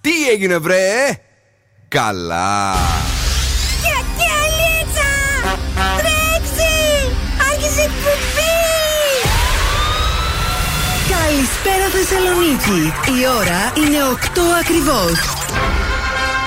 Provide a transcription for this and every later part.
Τι έγινε βρε; Καλά Καλησπέρα Θεσσαλονίκη. Η ώρα είναι 8 ακριβώς.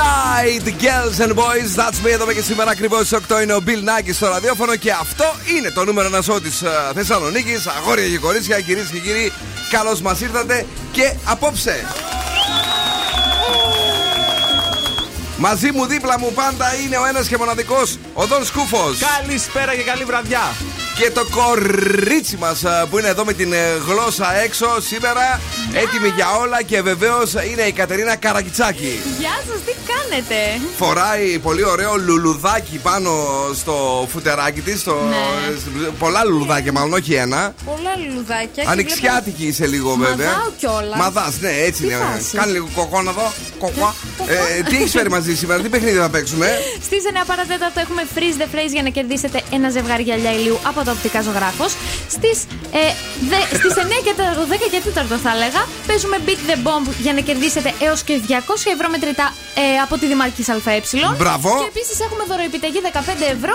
right, girls and boys, that's me εδώ και σήμερα ακριβώς στις 8 είναι ο Bill Nackis στο ραδιόφωνο και αυτό είναι το νούμερο ένα σώμα της uh, Θεσσαλονίκης. Αγόρια και κορίτσια, κυρίες και κύριοι, καλώς μας ήρθατε και απόψε. Μαζί μου δίπλα μου πάντα είναι ο ένας και μοναδικός ο Δον Σκούφος Καλησπέρα και καλή βραδιά και το κορίτσι μας που είναι εδώ με την ε, γλώσσα έξω σήμερα, έτοιμη για όλα και βεβαίως είναι η Κατερίνα Καρακιτσάκη. Γεια σας, τι κάνετε; Φοράει πολύ ωραίο λουλουδάκι πάνω στο φουτεράκι της. Στο... Ναι. Πολλά λουλουδάκια, μάλλον όχι ένα. Πολλά λουλουδάκια. Ανοιξιάτικη είσαι λίγο βέβαια. Μαδάω κιόλας. Μαδάς, ναι, έτσι Τι είναι. φάση; Κάνει λίγο κοκό εδώ. Κοκό. Ε, τι έχεις φέρει μαζί σήμερα, τι παιχνίδι θα παίξουμε; Στις 9 παρατέταρτο έχουμε freeze the phrase για να κερδίσετε ένα ζευγάρι γυαλιά ηλίου από το οπτικά ζωγράφος. Στις ε, δε- στις 9 και 4, 10 και 4 θα έλεγα, παίζουμε beat the bomb για να κερδίσετε έως και 200 ευρώ μετρητά ε, από τη Δημαρχής ΑΕ. Μπράβο. Και επίσης έχουμε δωροεπιταγή 15 ευρώ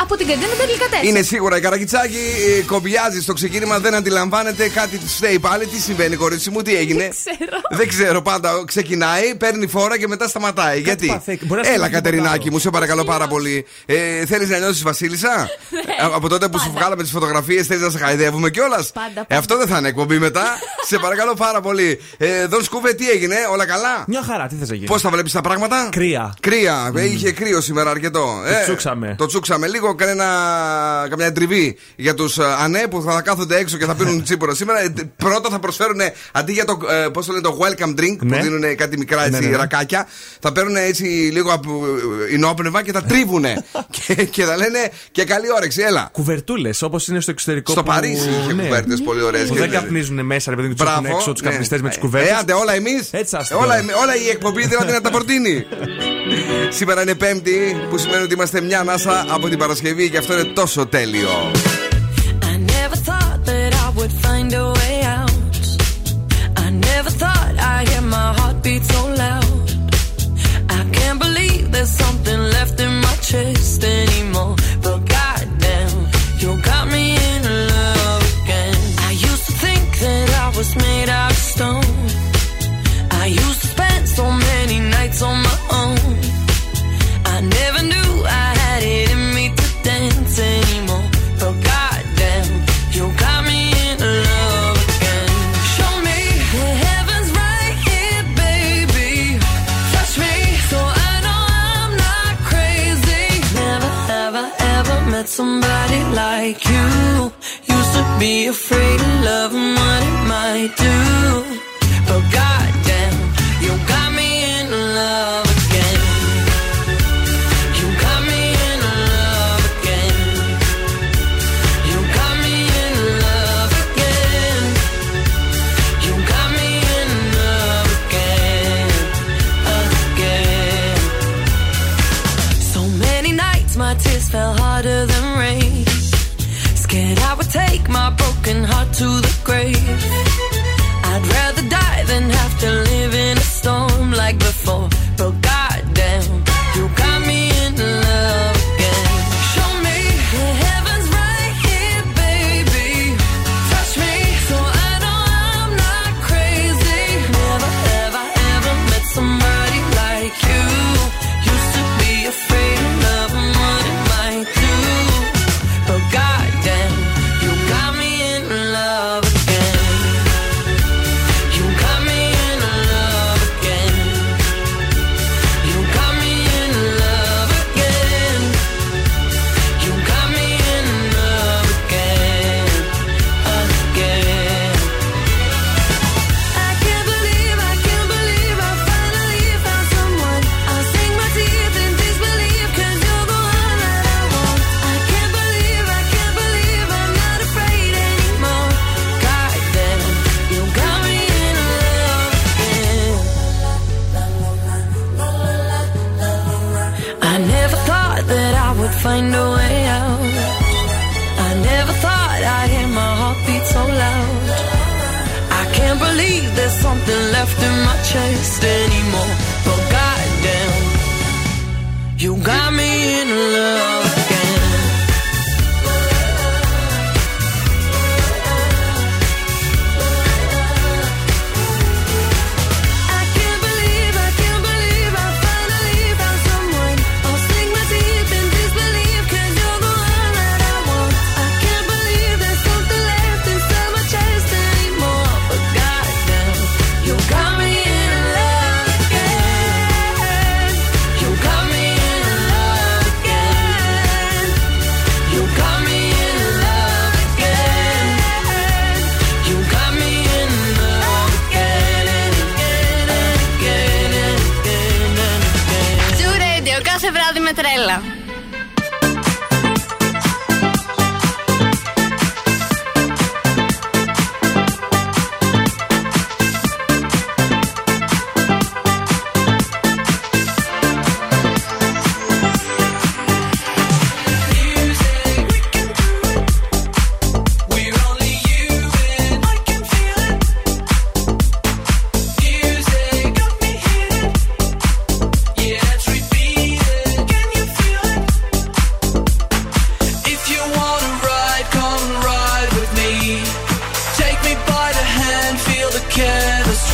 από την καντίνα Τελικατέ. Είναι σίγουρα η Καρακιτσάκη ε, κομπιάζει στο ξεκίνημα, δεν αντιλαμβάνεται κάτι της φταίει πάλι. Τι συμβαίνει, κορίτσι μου, τι έγινε; ξέρω. Δεν ξέρω πάντα. Ξεκινάει, παίρνει φόρα και μετά σταματάει. Γιατί; παθαίνει. Μπορεί να Έλα, συμβεί Κατερινάκη τίποτα μου, σε παρακαλώ πάρα πολύ. Ε, θέλεις να νιώσεις Βασίλισσα; Ε, Από τότε που σου Πάντα. βγάλαμε τις φωτογραφίες, θέλει να σε χαϊδεύουμε κιόλας; Πάντα, πάντα. Ε, αυτό δεν θα είναι εκπομπή μετά. σε παρακαλώ πάρα πολύ. Ε, Δον Σκούβε, τι έγινε, όλα καλά; Μια χαρά, τι θες να γίνει; Πώς τα βλέπεις τα πράγματα; Κρύα. Κρύα. Ε, Είχε κρύο σήμερα αρκετό. Ε, Το τσούξαμε. Το τσούξαμε λίγο. Κανένα, καμιά τριβή για τους ανέ που θα κάθονται έξω και θα πίνουν τσίπουρα σήμερα. Ε, Πρώτα θα προσφέρουν αντί για το, ε, πώς το λένε, το welcome drink Ναι. που δίνουν κάτι μικρά έτσι, Ναι, ναι, ναι. ρακάκια. Θα παίρνουν έτσι λίγο από ε, ενόπνευμα και θα τρίβουνε. και, και θα λένε και καλή όρεξη, έλα. Κουβερτούλες όπως είναι στο εξωτερικό. Στο που- Παρίσι είχε ναι. κουβέρτες πολύ ωραίες. Που δεν καπνίζουν μέσα, ρε παιδί μου, τους έχουν έξω τους καπνιστές με τις κουβέρτες. Ε, άντε, όλα εμείς. Έτσι, ας το όλα, τώρα. εμεί- όλα η εκπομπή δηλαδή να τα προτείνει. Σήμερα είναι Πέμπτη, που σημαίνει ότι είμαστε μια ανάσα από την Παρασκευή και αυτό είναι τόσο τέλειο. something afraid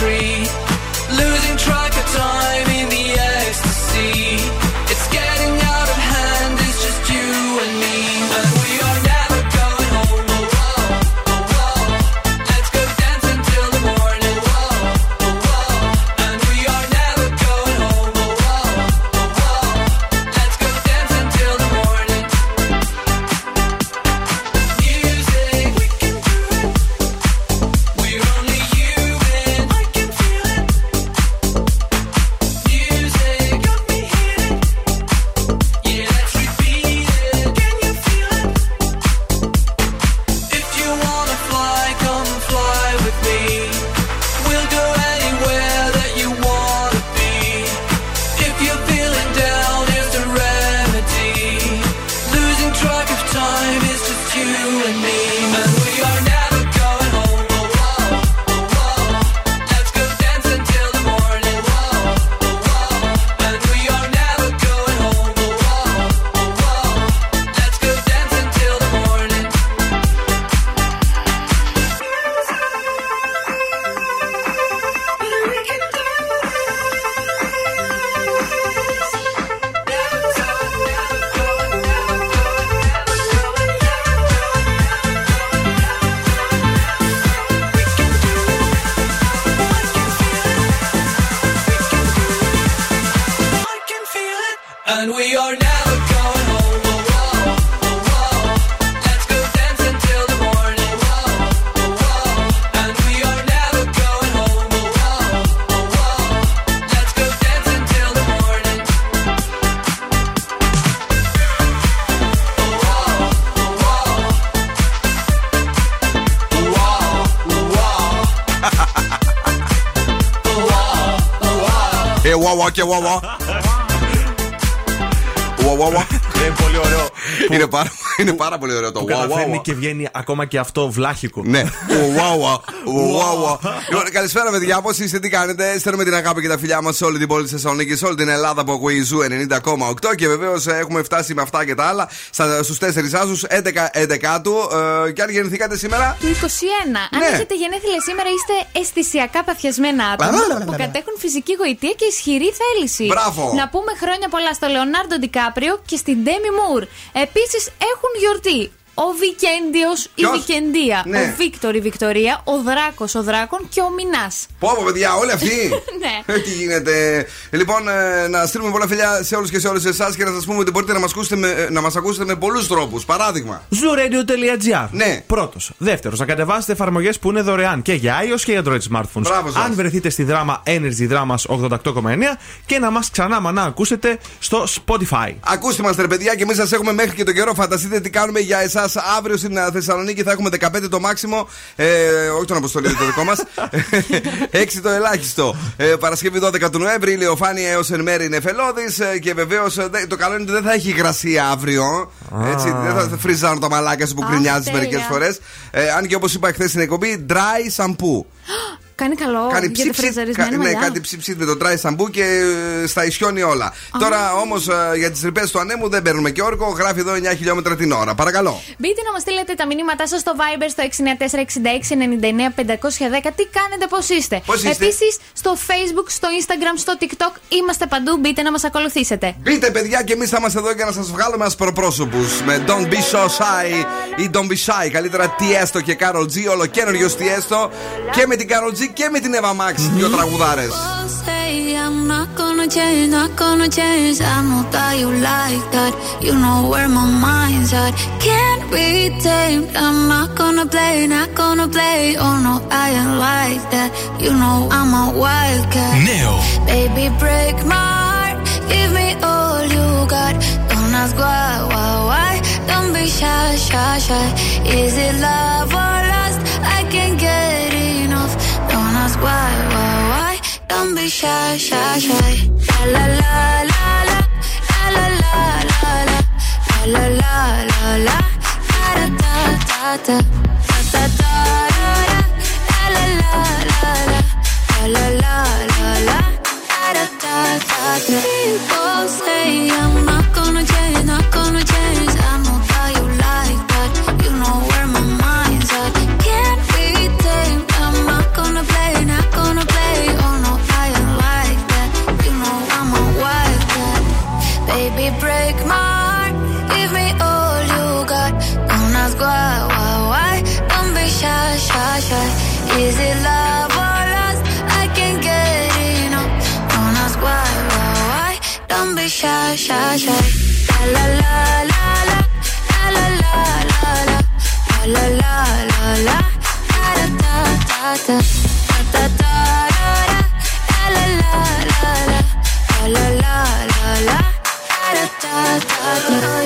street Ε, βουα και βουα. Βουα Είναι πολύ ωραίο. Είναι πάρα, είναι πάρα πολύ ωραίο το Που wow, καταφέρνει wow, και βγαίνει ακόμα και αυτό βλάχικο. Ναι, wow, wow, Λοιπόν, καλησπέρα, παιδιά. Πώς είστε, τι κάνετε; Στέλνουμε την αγάπη και τα φιλιά μας σε όλη την πόλη τη Θεσσαλονίκη, σε όλη την Ελλάδα που ακούει η Zoo 90,8 και βεβαίως έχουμε φτάσει με αυτά και τα άλλα στους 4 άσους 11 11 του. Ε, και αν γεννηθήκατε σήμερα; Του 21. Αν Ναι. έχετε γενέθλια σήμερα, είστε αισθησιακά παθιασμένα άτομα Λαλαλαλαλα. που κατέχουν φυσική γοητεία και ισχυρή θέληση. Μπράβο. Να πούμε χρόνια πολλά στο Λεωνάρντο Ντικάπριο και στην Ντέμι Μουρ. Επίσης έχουν γιορτή. Ο Βικέντιος, η Ποιος; Βικεντία. Ναι. Ο Βίκτορ, η Βικτορία. Ο Δράκος, ο Δράκον και ο Μινάς. Πω, πω, παιδιά, όλοι αυτοί. Ναι. Ε, Τι γίνεται. Λοιπόν, ε, να στείλουμε πολλά φιλιά σε όλους και σε όλες εσάς και να σας πούμε ότι μπορείτε να μας ακούσετε με, ε, να μας ακούσετε με πολλούς τρόπους. Παράδειγμα. Zooradio.gr Ναι. Πρώτος. Δεύτερος, να κατεβάσετε εφαρμογές που είναι δωρεάν και για iOS και για Android smartphones. Μπράβο σας. Αν βρεθείτε στη δράμα Energy Dramas 88,9 και να μας ξανά μανά ακούσετε στο Spotify. Ακούστε μας, ρε παιδιά, και εμείς σας έχουμε μέχρι και τον καιρό. Φανταστείτε τι κάνουμε για εσάς αύριο στην ε, Θεσσαλονίκη. Θα έχουμε 15 το μάξιμο. Ε, όχι τον αποστολή το δικό μας. 6 το ελάχιστο. Ε, Παρασκευή 12 του Νοέμβρη, ηλιοφάνεια έως εν μέρη νεφελώδη. Ε, και βεβαίως το καλό είναι ότι δεν θα έχει υγρασία αύριο. Έτσι, δεν θα φριζάνουν τα μαλάκια σου που Α, γκρινιάζεις τέλεια. μερικές φορές. Ε, αν και όπως είπα χθες στην εκπομπή, dry shampoo. Κάνει καλό Κάνει για τη ψήψη. φρεζαρισμένη ναι, μαλλιά. κάτι ψήψη με το τράι σαμπού και ε, στα ισιώνει όλα. Τώρα όμως για τις ρηπές του ανέμου δεν παίρνουμε και όρκο. Γράφει εδώ 9 χιλιόμετρα την ώρα. Παρακαλώ. Μπείτε να μας στείλετε τα μηνύματά σας στο Viber στο 694-6699-510. Τι κάνετε, πώς είστε; Πώς είστε; Επίσης στο Facebook, στο Instagram, στο TikTok είμαστε παντού. Μπείτε να μας ακολουθήσετε. Μπείτε, παιδιά, και εμείς θα είμαστε εδώ για να σας βγάλουμε ασπροπρόσωπου. Με Don't Be So Shy ή Don't Be Shy. Καλύτερα τι έστω και Carol G. Ολοκένουργιος τι έστω. Και με την Carol G και με την Eva Max. Δύο τραγουδάρε. People say I'm not gonna change, not gonna change. I know that you like that. You know where my mind's at. Can't be tamed. I'm not gonna play, not gonna play. Oh no, I ain't like that. You know I'm a wildcat. Νέο. Baby, break my heart. Give me all you got. Don't ask why, why, why. Don't be shy, shy, shy. Is it love or Don't be shy, shy, shy. La la la la la la la la la la la la la da da da da da da da la la la la la la la la da da da da. People say I'm not gonna change, not gonna change. Shy, shy. La la la la la la la la la la la la la la da da da da da da da la la la la la la la la da da da da.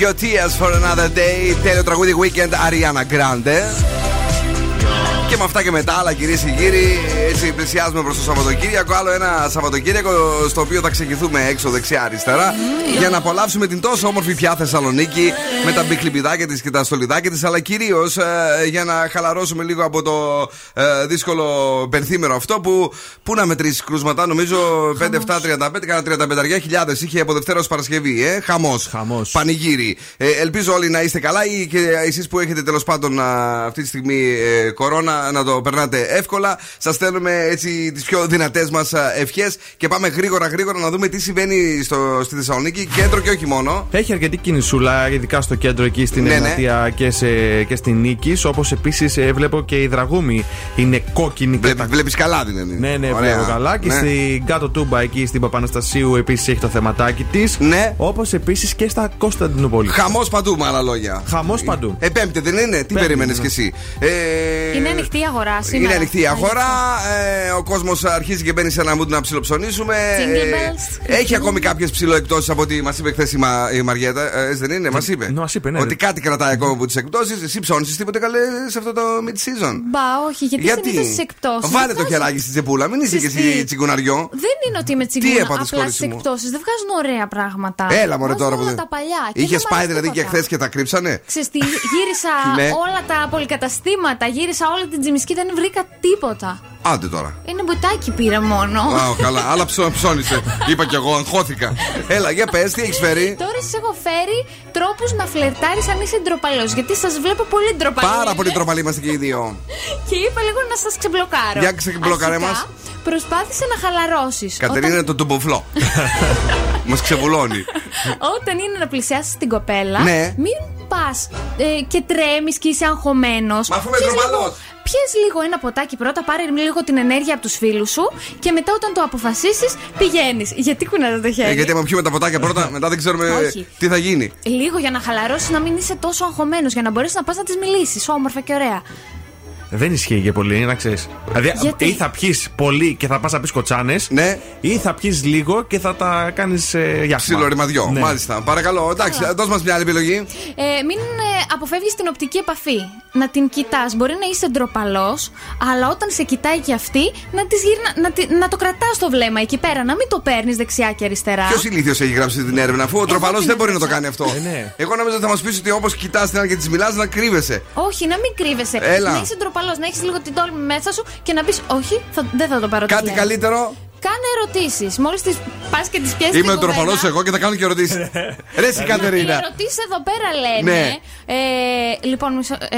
Save your tears for another day. Τέλειο τραγούδι Weekend Ariana Grande. Και με αυτά και μετά, άλλα κυρίες και κύριοι, έτσι πλησιάζουμε προς το Σαββατοκύριακο. Άλλο ένα Σαββατοκύριακο στο οποίο θα ξεκινηθούμε έξω δεξιά-αριστερά για να απολαύσουμε την τόσο όμορφη πια Θεσσαλονίκη με τα μπικλιπιδάκια της και τα στολιδάκια της, αλλά κυρίως για να χαλαρώσουμε λίγο από το ε, δύσκολο πενθήμερο αυτό που. Πού να μετρήσεις κρούσματα, νομίζω 5, 7, 35, κάνα 35 χιλιάδες είχε από Δευτέρας ως Παρασκευή. Ε, Χαμός. Χαμός. Πανηγύρι. Ε, ελπίζω όλοι να είστε καλά ή και εσείς που έχετε τέλος πάντων α, αυτή τη στιγμή ε, κορώνα να το περνάτε εύκολα. Σας στέλνουμε έτσι τις πιο δυνατές μας ευχές και πάμε γρήγορα γρήγορα να δούμε τι συμβαίνει στο, στη Θεσσαλονίκη, κέντρο και όχι μόνο. Έχει αρκετή κινησούλα, ειδικά στο κέντρο εκεί στην Ναι, ναι. Εγνατία και, σε, και στην Νίκη. Όπως επίσης βλέπω και η Δραγούμη είναι κόκκινη. Βλέπει κατα- βλέπεις καλά δηλαδή. Ναι, ναι, Ωραία. βλέπω καλά. Και Ναι. στην κάτω τούμπα εκεί στην Παπαναστασίου επίσης έχει το θεματάκι της. Ναι. Όπως επίσης και στα Κωνσταντινούπολης. Χαμός παντού, με άλλα λόγια. Χαμός παντού. Ε, πέμπτη δεν είναι, τι Πέμπτη, περίμενες ναι. κι εσύ. Ε, Είναι ανοιχτή η αγορά σήμερα. Είναι ανοιχτή η αγορά. Ε, ο κόσμος αρχίζει και μπαίνει σε ένα mood να ψιλοψωνίσουμε. Jingle Ε, bells. έχει ακόμη κάποιες ψιλοεκπτώσει από ό,τι μας είπε χθες η, Μα- η Μαριέτα. Ε, δεν είναι, μας είπε. Ναι, μας είπε, ναι, Ότι ρε. κάτι κρατάει ακόμα από τις εκπτώσεις. Εσύ ψώνει τίποτε καλέ σε αυτό το mid-season. Μπα, όχι, γιατί, συνήθως στι εκπτώσεις. Βάλε το χεράκι στη τσεπούλα, μην είσαι και Ξέρεις εσύ τι; τσιγκουναριό. Δεν είναι ότι είμαι τσιγκούνα. έπαθες, Απλά κόρηση στις μου; εκπτώσεις δεν βγάζουν ωραία πράγματα. Έλα μωρέ Βγάζουν τώρα που όλα δεν. τα παλιά. Και Είχε δεν μ' πάει αρέσει δηλαδή και τίποτα. χθες και τα κρύψανε; Ξέρεις τι, γύρισα Ναι. όλα τα πολυκαταστήματα, γύρισα όλη την τζιμισκή, δεν βρήκα τίποτα. Άντε τώρα. Ένα μπουτάκι πήρα μόνο. Α, καλά, άλλα ψω, ψώνισε. Είπα κι εγώ, αγχώθηκα. Έλα, για πες, τι έχεις φέρει; Τώρα σας έχω φέρει τρόπους να φλερτάρεις αν είσαι ντροπαλός. Γιατί σας βλέπω πολύ ντροπαλό. Πάρα πολύ τροπαλοί είμαστε και οι δύο. Και είπα λίγο να σας ξεμπλοκάρω. Για ξεμπλοκάρε Αρχικά, μας. Προσπάθησε να χαλαρώσεις. Κατερίνα είναι το τουμποφλό. Μας ξεβουλώνει. Όταν είναι να πλησιάσεις την κοπέλα, Ναι. μην πας ε, και τρέμεις και είσαι αγχωμένος. Μα αφού είμαι ντροπαλός. Πιες λίγο ένα ποτάκι πρώτα, πάρε λίγο την ενέργεια από τους φίλους σου και μετά όταν το αποφασίσεις πηγαίνεις. Γιατί κουνάτε το χέρι; Ε, γιατί άμα πιούμε τα ποτάκια πρώτα, μετά δεν ξέρουμε Όχι. τι θα γίνει. Λίγο για να χαλαρώσεις, να μην είσαι τόσο αγχωμένος, για να μπορέσει να πας να τη μιλήσεις όμορφα και ωραία. Δεν ισχύει και πολύ, να ξέρεις. Δηλαδή, Γιατί; ή θα πιεις πολύ και θα πας να πεις κοτσάνες, Ναι. ή θα πιεις λίγο και θα τα κάνεις ε, για Ψιλοριμαδιό, Ναι. μάλιστα. Παρακαλώ, εντάξει, δώσ' μας μια άλλη επιλογή. Ε, μην ε, αποφεύγεις την οπτική επαφή. Να την κοιτάς. Μπορεί να είσαι ντροπαλός, αλλά όταν σε κοιτάει και αυτή, να, της γύρνα, να, τη- να το κρατάς το βλέμμα εκεί πέρα. Να μην το παίρνεις δεξιά και αριστερά. Ποιος ηλίθιος έχει γράψει την έρευνα, αφού ο τροπαλό την δεν μπορεί να το έγραψα. κάνει αυτό. Ε, ναι. Εγώ νόμιζα ότι θα μας πεις ότι όπως κοιτάς την άλλη και της μιλάς, να κρύβεσαι. Όχι, να μην κρύβεσαι. Έλα. Να είσαι ντροπαλός, να έχεις λίγο την τόλμη μέσα σου και να πεις Όχι, θα, δεν θα το πάρω Κάτι τηλέφωνο». καλύτερο. Κάνε ερωτήσεις. Μόλις τις πας και τις πιέσεις. Είμαι τροπαλό εγώ και θα κάνω και ερωτήσεις. Ρε, εσύ Οι Κατερίνα. ερωτήσεις εδώ πέρα λένε. Ναι. Ε, λοιπόν, μισό- ε,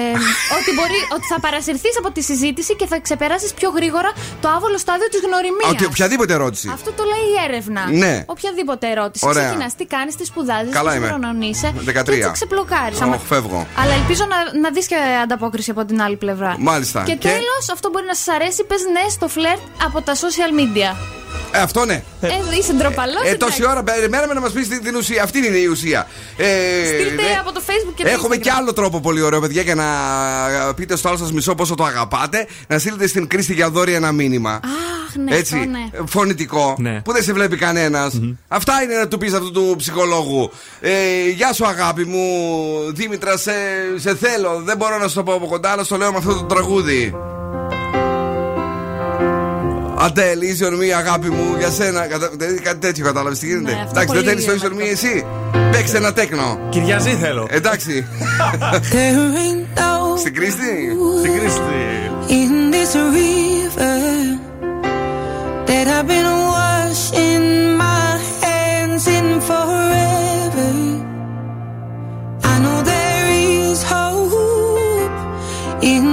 ότι, μπορεί, ότι θα παρασυρθείς από τη συζήτηση και θα ξεπεράσεις πιο γρήγορα το άβολο στάδιο της γνωριμίας. Ότι οποιαδήποτε ερώτηση. Αυτό το λέει η έρευνα. Ναι. Οποιαδήποτε ερώτηση. Ωραία. Ξεκινάς, τι κάνεις, τι σπουδάζεις, Καλά πόσο είμαι. χρονών είσαι. 13. Και έτσι ξεπλοκάρεις. Ωχ, φεύγω. Αλλά ελπίζω να, να δεις και ανταπόκριση από την άλλη πλευρά. Μάλιστα. Και, Και- τέλος, αυτό μπορεί να σας αρέσει. Πες ναι στο φλερτ από τα social media. Ε, αυτό ναι. Ε, είσαι ντροπαλός. Ε, τόση ώρα περιμέναμε να μας πεις την, την ουσία. Αυτή είναι η ουσία. Ε, Στείλτε ναι. από το facebook και το Έχουμε Instagram. και άλλο τρόπο πολύ ωραίο, παιδιά, για να πείτε στο άλλο σας μισό πόσο το αγαπάτε. Να στείλετε στην Κρίστη Γιαδόρη ένα μήνυμα. Αχ, ναι, Έτσι, αυτό ναι. φωνητικό, Ναι. που δεν σε βλέπει κανένας. Αυτά είναι να του πεις αυτού του ψυχολόγου. Ε, γεια σου, αγάπη μου, Δήμητρα, σε, σε θέλω. Δεν μπορώ να σου το πω από κοντά, αλλά στο λέω με αυτό το τραγούδι. Αντέλ, είσαι ορμή, αγάπη μου, για σένα. Κατα... δεν- Κάτι τέτοιο κατάλαβες τι γίνεται. Ναι, αυτό Εντάξει, δεν πολύ θέλεις το είσαι ορμή, εσύ. Παίξε ένα τέκνο. Κυριαζή θέλω. Εντάξει. There ain't no Στην Κρίστη. Στην Κρίστη. in this river that I've been washing my hands in forever. I know there is hope in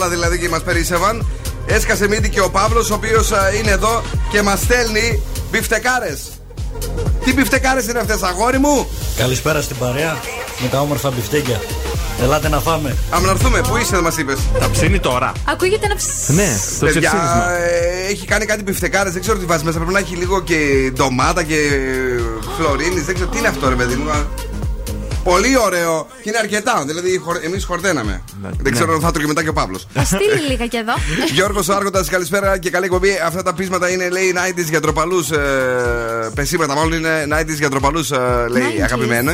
όλα δηλαδή και μας περίσευαν. Έσκασε μύτη και ο Παύλος, ο οποίος είναι εδώ και μας στέλνει μπιφτεκάρες. Τι μπιφτεκάρες είναι αυτές, αγόρι μου! Καλησπέρα στην παρέα με τα όμορφα μπιφτέκια. Ελάτε να φάμε. Α, να έρθουμε, πού είσαι, μας είπες; Τα ψήνει τώρα. Ακούγεται ένα ψ. Ναι, το Παιδιά, ξεψήρισμα. ε, έχει κάνει κάτι μπιφτεκάρες, δεν ξέρω τι βάζει μέσα. Πρέπει να έχει λίγο και ντομάτα και φλωρίνης. Δεν ξέρω τι είναι αυτό, ρε παιδί μου. Πολύ ωραίο και είναι αρκετά. Δηλαδή, εμείς χορταίναμε. Ναι. Δεν ξέρω αν θα τρώγει μετά και ο Παύλος. Θα στείλει λίγα και εδώ. Γιώργος Άργοντας, καλησπέρα και καλή εκπομπή. Αυτά τα πείσματα είναι, λέει, 90s για τροπαλού. Ε, πεσήματα, μάλλον είναι 90s για τροπαλού, ε, λέει 90s. αγαπημένο.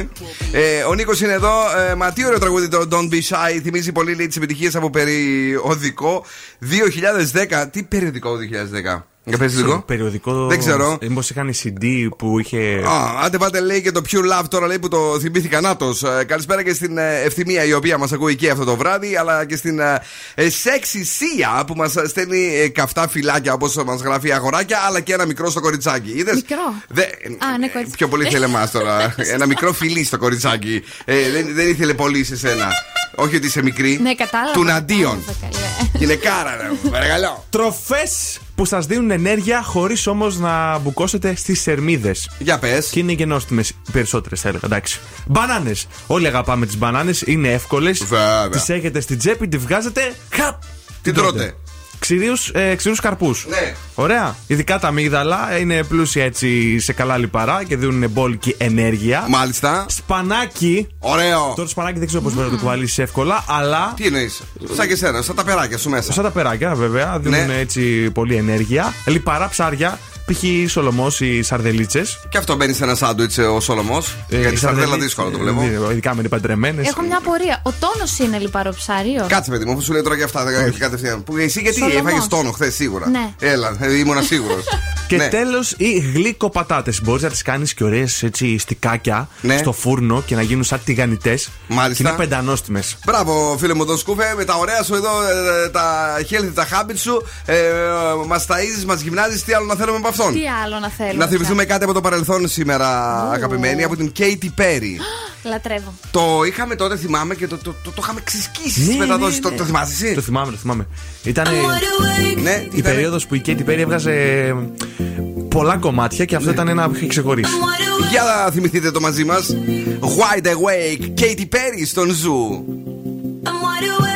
Ε, ο Νίκος είναι εδώ. Ε, μα τι ωραίο τραγούδι το Don't Be Shy. Θυμίζει πολύ, λέει, τις επιτυχίες από περιοδικό 2010. Τι περιοδικό 2010. Για πες λίγο. Περιοδικό. Δεν ξέρω. Μήπως είχαν CD που είχε. Α, άντε πάτε λέει και το Pure Love τώρα λέει που το θυμήθηκα νάτο. Ε, καλησπέρα και στην ε, ευθυμία η οποία μας ακούει και αυτό το βράδυ, αλλά και στην ε, ε, Sexy Sia που μας στέλνει ε, καυτά φυλάκια όπως μας γράφει αγοράκια, αλλά και ένα μικρό στο κοριτσάκι. Είδες; Μικρό. Δε, Α, ναι, κοριτσάκι. Πιο πολύ θέλει εμάς τώρα. ένα μικρό φιλί στο κοριτσάκι. Ε, δεν, δεν ήθελε πολύ σε σένα. Όχι ότι είσαι μικρή. Ναι, κατάλαβα. Του Ναντίον. Κατάλαβα, καλέ. Γυναικάρα, ρε. Παρακαλώ. Τροφές που σας δίνουν ενέργεια χωρίς όμως να μπουκώσετε στις σερμίδες. Για πες. Και είναι γεννόστιμες οι περισσότερες, θα έλεγα. Εντάξει. Μπανάνες. Όλοι αγαπάμε τις μπανάνες, είναι εύκολες. Βέβαια. Τις έχετε στην τσέπη, τη βγάζετε. Χαπ! Τι τρώτε. Ξηρούς, ε, ξηρούς καρπούς. Ναι. Ωραία. Ειδικά τα αμύγδαλα είναι πλούσια έτσι σε καλά λιπαρά και δίνουν μπόλικη ενέργεια. Μάλιστα. Σπανάκι. Ωραίο. Τώρα το σπανάκι δεν ξέρω πώς μπορεί να το κουβαλήσεις εύκολα, αλλά. Τι εννοείς; Σαν και σένα, σαν τα περάκια σου μέσα. Σαν τα περάκια, βέβαια, δίνουν Ναι. έτσι πολύ ενέργεια. Λιπαρά ψάρια, π.χ. σολομός ή σαρδελίτσες. Και αυτό μπαίνει σε ένα σάντουιτς ο Σολομός. Ε, γιατί σαρδέλα δύσκολο το βλέπω. Ειδικά με είναι παντρεμένες. Έχω μια απορία. Ο τόνος είναι λιπαρό ψάρι. όχι; Κάτσε, παιδί μου, αφού σου λέει τώρα για αυτά δεν κατευθείαν. Που εσύ γιατί Σολομός. έφαγες τόνο χθες σίγουρα. Ναι. Έλα, ε, ήμουν σίγουρος. Και ναι. τέλος, οι γλυκοπατάτες. Μπορείς να τις κάνεις και ωραίες έτσι στικάκια Ναι. στο φούρνο και να γίνουν σαν τηγανιτές. Μάλιστα. Και είναι πεντανόστιμες. Μπράβο, φίλε μου, τον Σκούφε, με τα ωραία σου εδώ, ε, τα healthy, τα habits σου. Ε, μας ταΐζεις, μας γυμνάζεις. Τι άλλο να θέλουμε από αυτόν. Τι άλλο να θέλω. Να θυμηθούμε κάτι από το παρελθόν σήμερα, αγαπημένη, από την Katy Perry. Λατρεύω. το είχαμε τότε, θυμάμαι, και το, το, το, το είχαμε ξεσκίσει στις Ναι, μεταδόσεις. ναι, Το, ναι. το θυμάσαι εσύ; Το θυμάμαι, το θυμάμαι. Ήταν Ναι, η ήταν- περίοδος που η Katy Perry έβγαζε πολλά κομμάτια και αυτό ήταν ένα που είχε ξεχωρίσει. Για να θυμηθείτε το μαζί μας. Wide Awake, Katy Perry στο Zoo. I'm wide awake.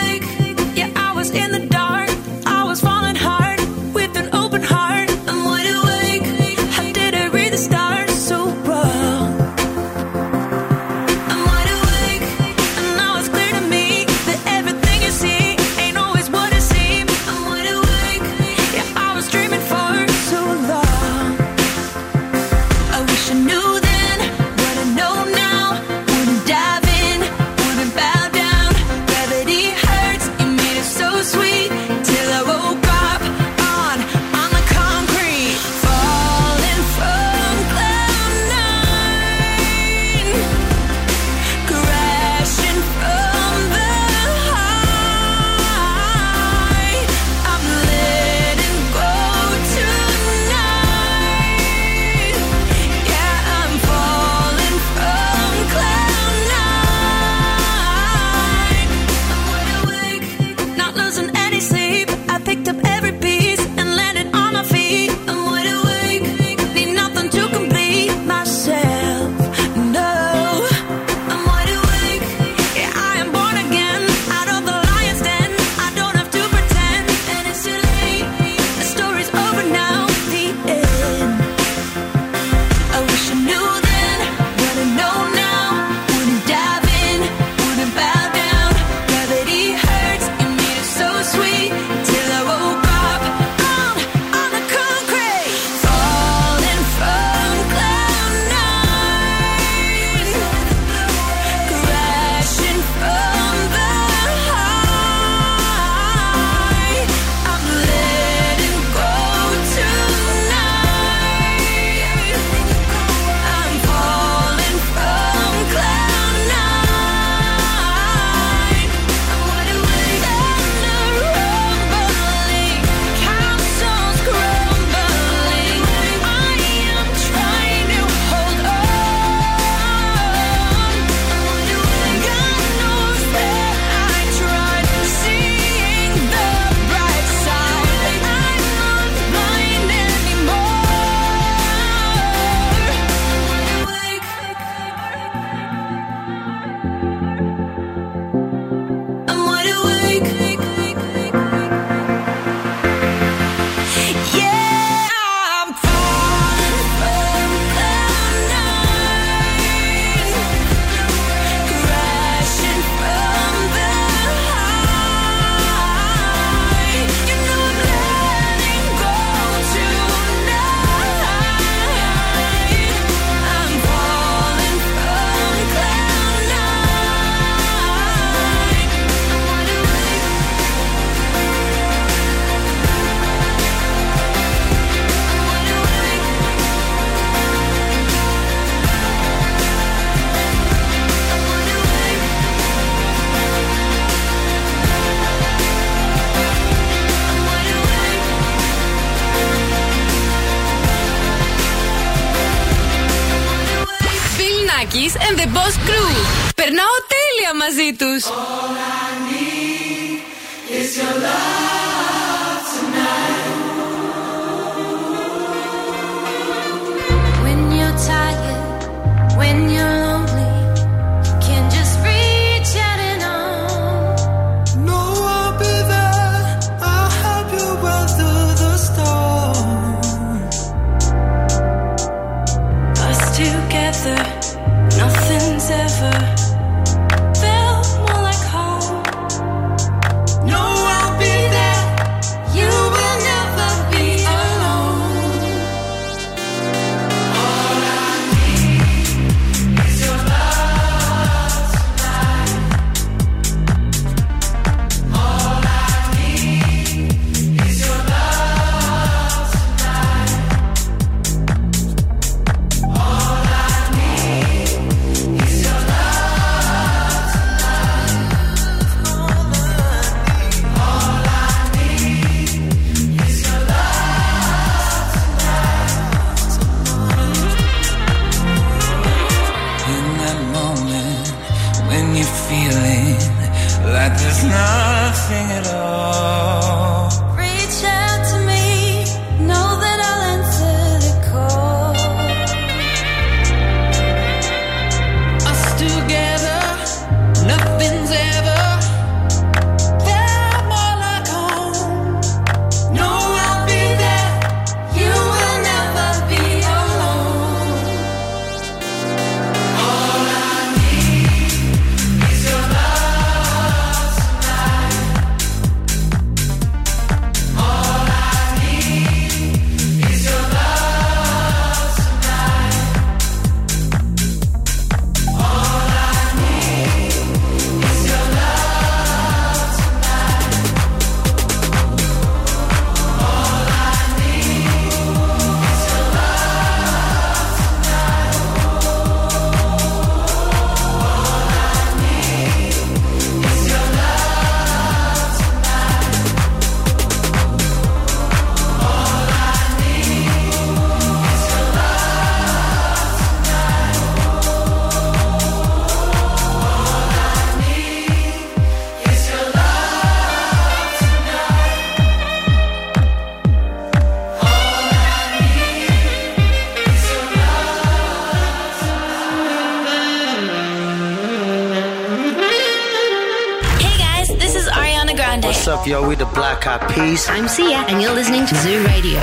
Black Eyed Peas. I'm Sia, and you're listening to Zoo Radio.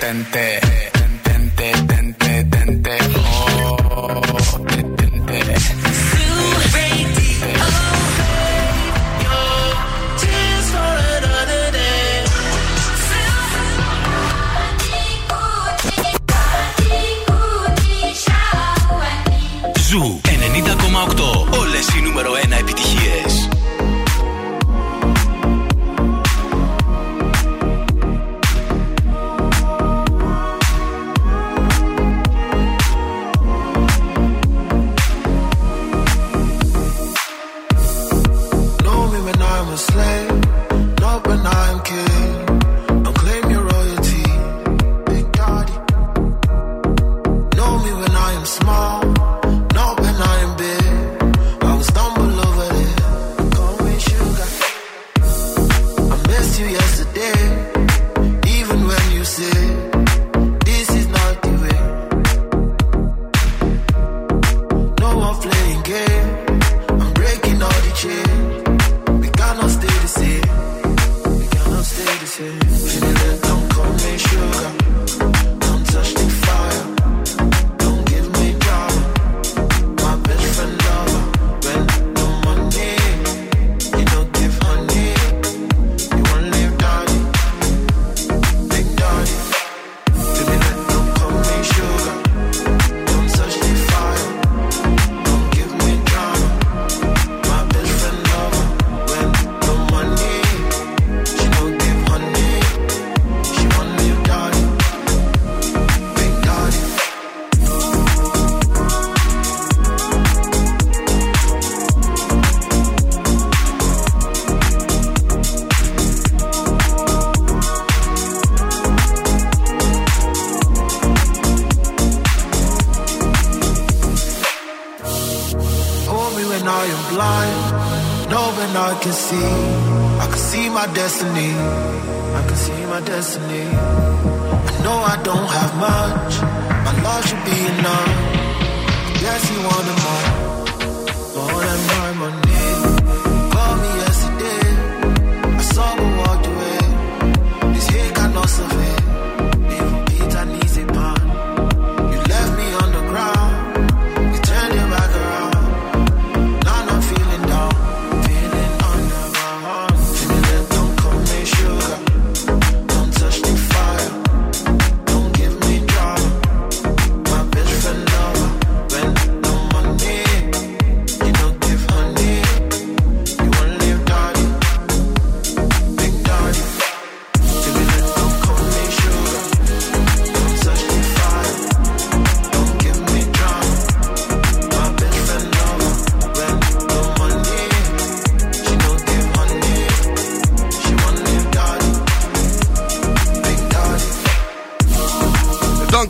Tente, tente, tente, tente. Oh, tente. Ζου 90,8. Όλες οι νούμερο 1 επιτυχίες.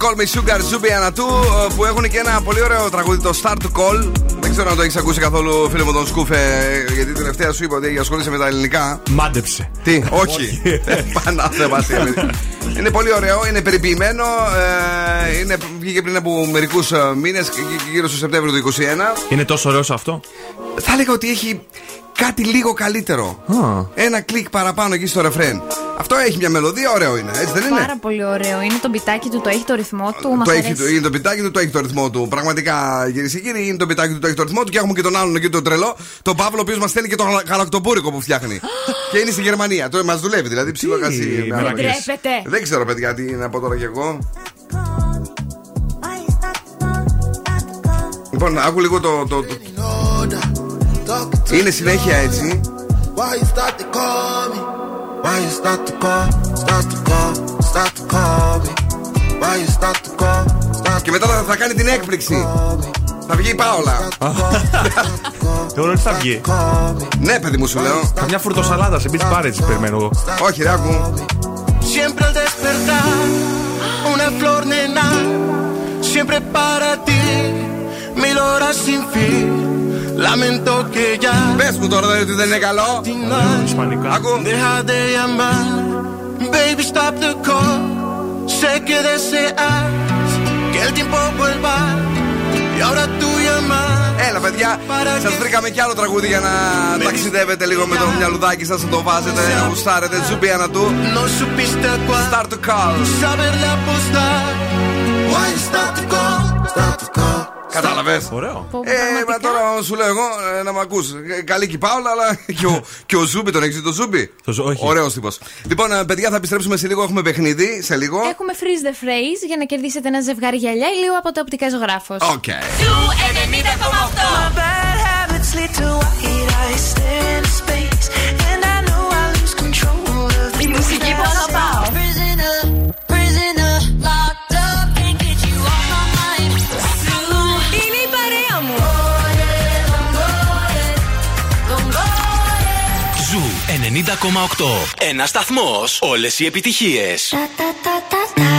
Call Me Sugar Zubiana του που έχουν και ένα πολύ ωραίο τραγούδι το Start to Call. Δεν ξέρω αν το έχεις ακούσει καθόλου, φίλε μου τον Σκούφε, γιατί τελευταία σου είπα ότι ασχολείσαι με τα ελληνικά. Μάντεψε. Τι, όχι. Πανάθεμα Είναι πολύ ωραίο, είναι περιποιημένο. ε, είναι, βγήκε πριν από μερικούς μήνες, γύρω στο Σεπτέμβριο του 2021. Είναι τόσο ωραίο αυτό; Θα έλεγα ότι έχει κάτι λίγο καλύτερο. Ένα κλικ παραπάνω εκεί στο ρεφρέν. Αυτό έχει μια μελωδία, ωραίο είναι, έτσι δεν είναι; Πάρα πολύ ωραίο. Είναι το μπιτάκι του, το έχει το ρυθμό του. Μας Το έχει, αρέσει. είναι το πιτάκι του, το έχει το ρυθμό του. Πραγματικά, κυρίες και κύριοι, είναι το πιτάκι του, το έχει το ρυθμό του. Και έχουμε και τον άλλον εκεί, τον τρελό, τον Παύλο, ο οποίος μας στέλνει και το γαλα- γαλακτομπούρικο που φτιάχνει. και είναι στη Γερμανία. Το μας δουλεύει, δηλαδή ψιλοκασί. με Δεν τρέπεται. Δεν ξέρω, παιδιά, τι να πω τώρα κι εγώ. Λοιπόν, άκου λίγο το. το, το- Talking to Είναι συνέχεια έτσι. Why you start to call me? Why you start to call? Start to call, start to call me. Why you start to call? Start Και μετά θα, θα κάνει την έκπληξη. Θα βγει η Πάολα. Θεωρώ ότι θα βγει. ναι, παιδί μου, σου λέω. Καμιά φουρτοσαλάδα σε beach bar έτσι περιμένω εγώ. Όχι, ρε, άκου. Siempre al despertar, una flor nena, siempre para ti, mil horas sin fin. Lamento que ya Πες μου τώρα δηλαδή, ότι δεν είναι καλό. Ισπανικά. Άκου. deja de llamar, baby stop the call. Sé que deseas que el tiempo vuelva y ahora tú llamas. Έλα Καλημέρα, παιδιά. Σας βρήκαμε κι άλλο τραγούδι για να ταξιδεύετε λίγο με το μυαλουδάκι σας, να το βάζετε, να γουστάρετε. Τζουμπιάνα του. No supiste cuál Start to call. saberla apostar. Why start to call? Start to call. Κατάλαβες; Ωραίο. Πω, πω, Ε, μα πραγματικά. τώρα σου λέω εγώ ε, να μ' ακούς. Καλή και η Πάολα, αλλά και ο, και ο Ζούμπι, τον έχεις το Ζούμπι; Το Ζου- όχι. Ωραίος τύπος. Λοιπόν, ε, παιδιά, θα επιστρέψουμε σε λίγο. Έχουμε παιχνίδι σε λίγο. Έχουμε freeze the phrase για να κερδίσετε ένα ζευγάρι γυαλιά ηλίου από το οπτικά ζωγράφος. Οκ. Ζου Ένα σταθμός, Όλες οι επιτυχίες! Τα τρελά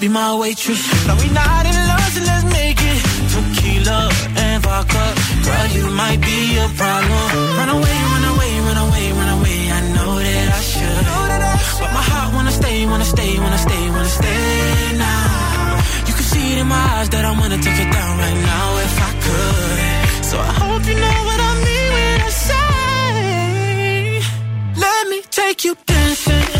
be my waitress. No, we not in love, so let's make it. Tequila and vodka, girl, you might be a problem. Run away, run away, run away, run away. I know that I should, but my heart wanna stay, wanna stay, wanna stay, wanna stay now. You can see it in my eyes that I wanna take it down right now if I could. So I hope you know what I mean when I say, Let me take you dancing.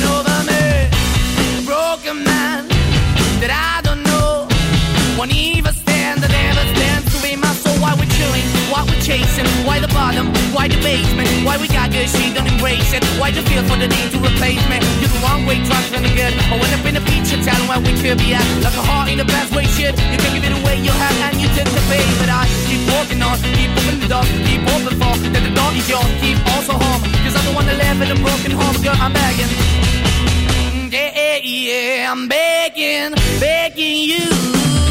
chasing, why the bottom, why the basement, why we got good, she don't embrace it. Why the feel for the need to replace me? You're the wrong way, trying to the good. I went up in the feature, telling where we could be at. Like a heart in the best way, shit. You can give it away, you have, and you took the bait. But I keep walking on, keep moving the door, keep open for that the door is yours, keep also home. Cause I'm the one that live in a broken home, girl, I'm begging. Yeah, yeah, yeah, I'm begging, begging you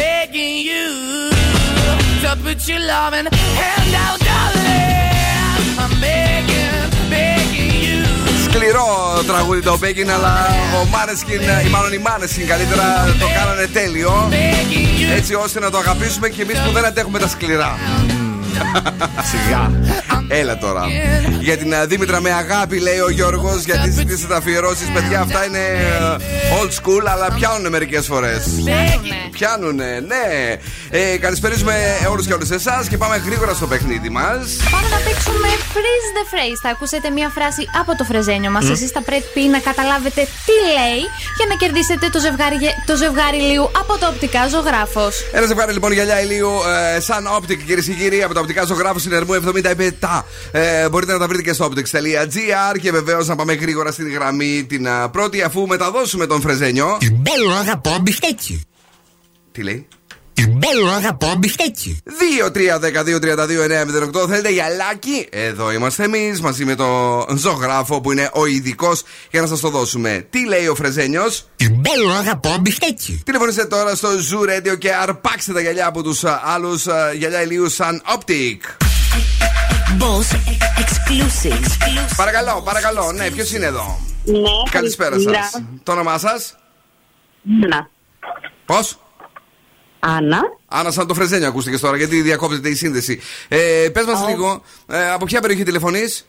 begging you. To put your loving hand out, darling. I'm begging, begging you. Σκληρό τραγούδι το Begging, αλλά ο Μάνεσκιν, ή μάλλον οι Μάνεσκιν καλύτερα το κάνανε τέλειο. Έτσι ώστε να το αγαπήσουμε και εμείς που δεν αντέχουμε τα σκληρά. Σιγά. Έλα τώρα. Για την α, Δήμητρα με αγάπη, λέει ο Γιώργος, γιατί ζητήσατε αφιερώσεις. Παιδιά, αυτά είναι ε, old school, αλλά πιάνουν μερικές φορές. Πιάνουνε, ναι. Ε, καλησπέριζουμε όλους και όλες εσάς και πάμε γρήγορα στο παιχνίδι μας. Πάμε να παίξουμε freeze the phrase. Θα ακούσετε μία φράση από το φρεζένιο μας. Μμ. Εσείς θα πρέπει να καταλάβετε τι λέει για να κερδίσετε το ζευγάρι, το ζευγάρι ηλίου από το οπτικά ζωγράφος. Ένα ζευγάρι λοιπόν γυαλιά ηλίου ε, σαν Optic κυρίες και κύριοι από τα οπτικά ζωγράφου στην Ερμού 77. Ε, μπορείτε να τα βρείτε και στο optics.gr και βεβαίως να πάμε γρήγορα στην γραμμή την α, πρώτη αφού μεταδώσουμε τον Φρεζένιο. Μπέλο αγαπώ μπιφτέκι. Τι λέει; Μπέλο αγαπώ μπιφτέκι. 2-3-12-32-9-08 Θέλετε γυαλάκι; Εδώ είμαστε εμείς μαζί με τον ζωγράφο που είναι ο ειδικός για να σας το δώσουμε. Τι λέει ο Φρεζένιος; Μπέλο αγαπώ μπιφτέκι. Τηλεφωνήστε τώρα στο Zoo Radio και αρπάξτε τα γυαλιά από τους άλλους γυαλιά ηλίου σαν Optic. Boss exclusive. Παρακαλώ, παρακαλώ. Ναι, ποιος είναι εδώ; Ναι, Καλησπέρα καλησπέρα. σας. Το όνομά σας; Άννα. Πώς; Άννα. Άννα, σαν το Φρεζένιο ακούστηκες τώρα, γιατί διακόπτεται η σύνδεση. Ε, Πες μας λίγο, ε, από ποια περιοχή τηλεφωνείς;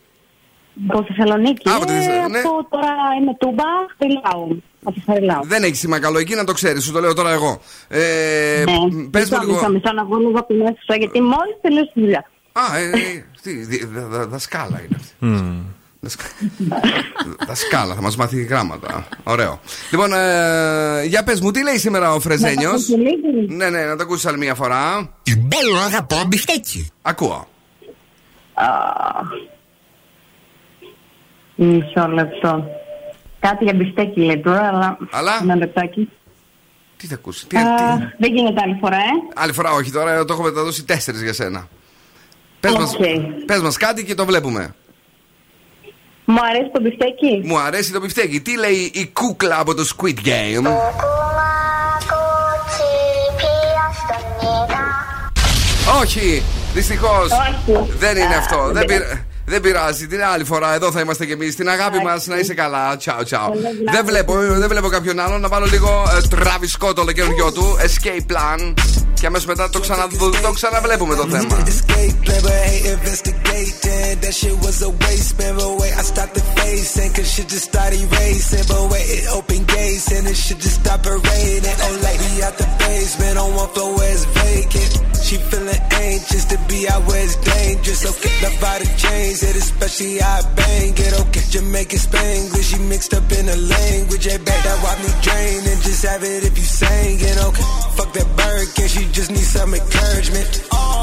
Από Θεσσαλονίκη. Α, από τη Ε, Θεσσα- ναι. από τώρα είμαι τούμπα, Χαριλάου. Από Χαριλάου. Δεν έχει σήμα καλό εκεί να το ξέρεις, σου το λέω τώρα εγώ. Ε, Ναι, Πες μου μισό, λίγο. μισό, μισό να βγω λίγο από την αίθουσα, γιατί μόλις τελείωσε τη δουλειά. Α, ε, ε, τι, δι- δα- δα- δασκάλα είναι αυτή. Δασκα- Δασκάλα, θα μας μάθει γράμματα. Ωραίο. Λοιπόν, ε, για πες μου, τι λέει σήμερα ο Φρεζένιος; Να τα ακούσει λίγο. Ναι, ναι, να το ακούσεις άλλη μια φορά. Μπέλο αγαπώ μπιφτέκι. Ακούω. Α, Μισό λεπτό. Κάτι για μπιφτέκι λέει τώρα, αλλά. Αλλά; Ένα λεπτάκι. Τι θα ακούσει, τι, Α, τι- Δεν γίνεται άλλη φορά, ε. Άλλη φορά όχι, τώρα το έχω μεταδώσει τέσσερις για σένα. Πες, Οκ. μας, πες μας κάτι και το βλέπουμε. Μου αρέσει το μπιφτέκι. Μου αρέσει το μπιφτέκι. Τι λέει η κούκλα από το Squid Game; Όχι, δυστυχώς. Δεν είναι αυτό. Δεν, πειρα- δεν πειράζει. Την άλλη φορά εδώ θα είμαστε κι εμείς. Την αγάπη μας να είσαι καλά. Τσαου, τσαου. Δεν βλέπω, δεν βλέπω κάποιον άλλον. Να βάλω λίγο ε, Travis Scott, το καινούριο του. Escape Plan. Και αμέσω μετά το, ξανα, το ξαναβλέπουμε το θέμα. Escape, never hate investigating. That shit was a waste, man. But wait, I stopped the facing. Cause shit just started racing. But wait, it opened gates and it shit just stopped raining. Oh, lady out the basement on one floor where it's vacant. just to be out where it's dangerous. Okay, love out the chains, it especially how I bang it. Okay, Jamaican Spanglish, she mixed up in the language. Hey, back that wipe me drain and just have it if you sang it. Okay, fuck that bird, can she just need some encouragement?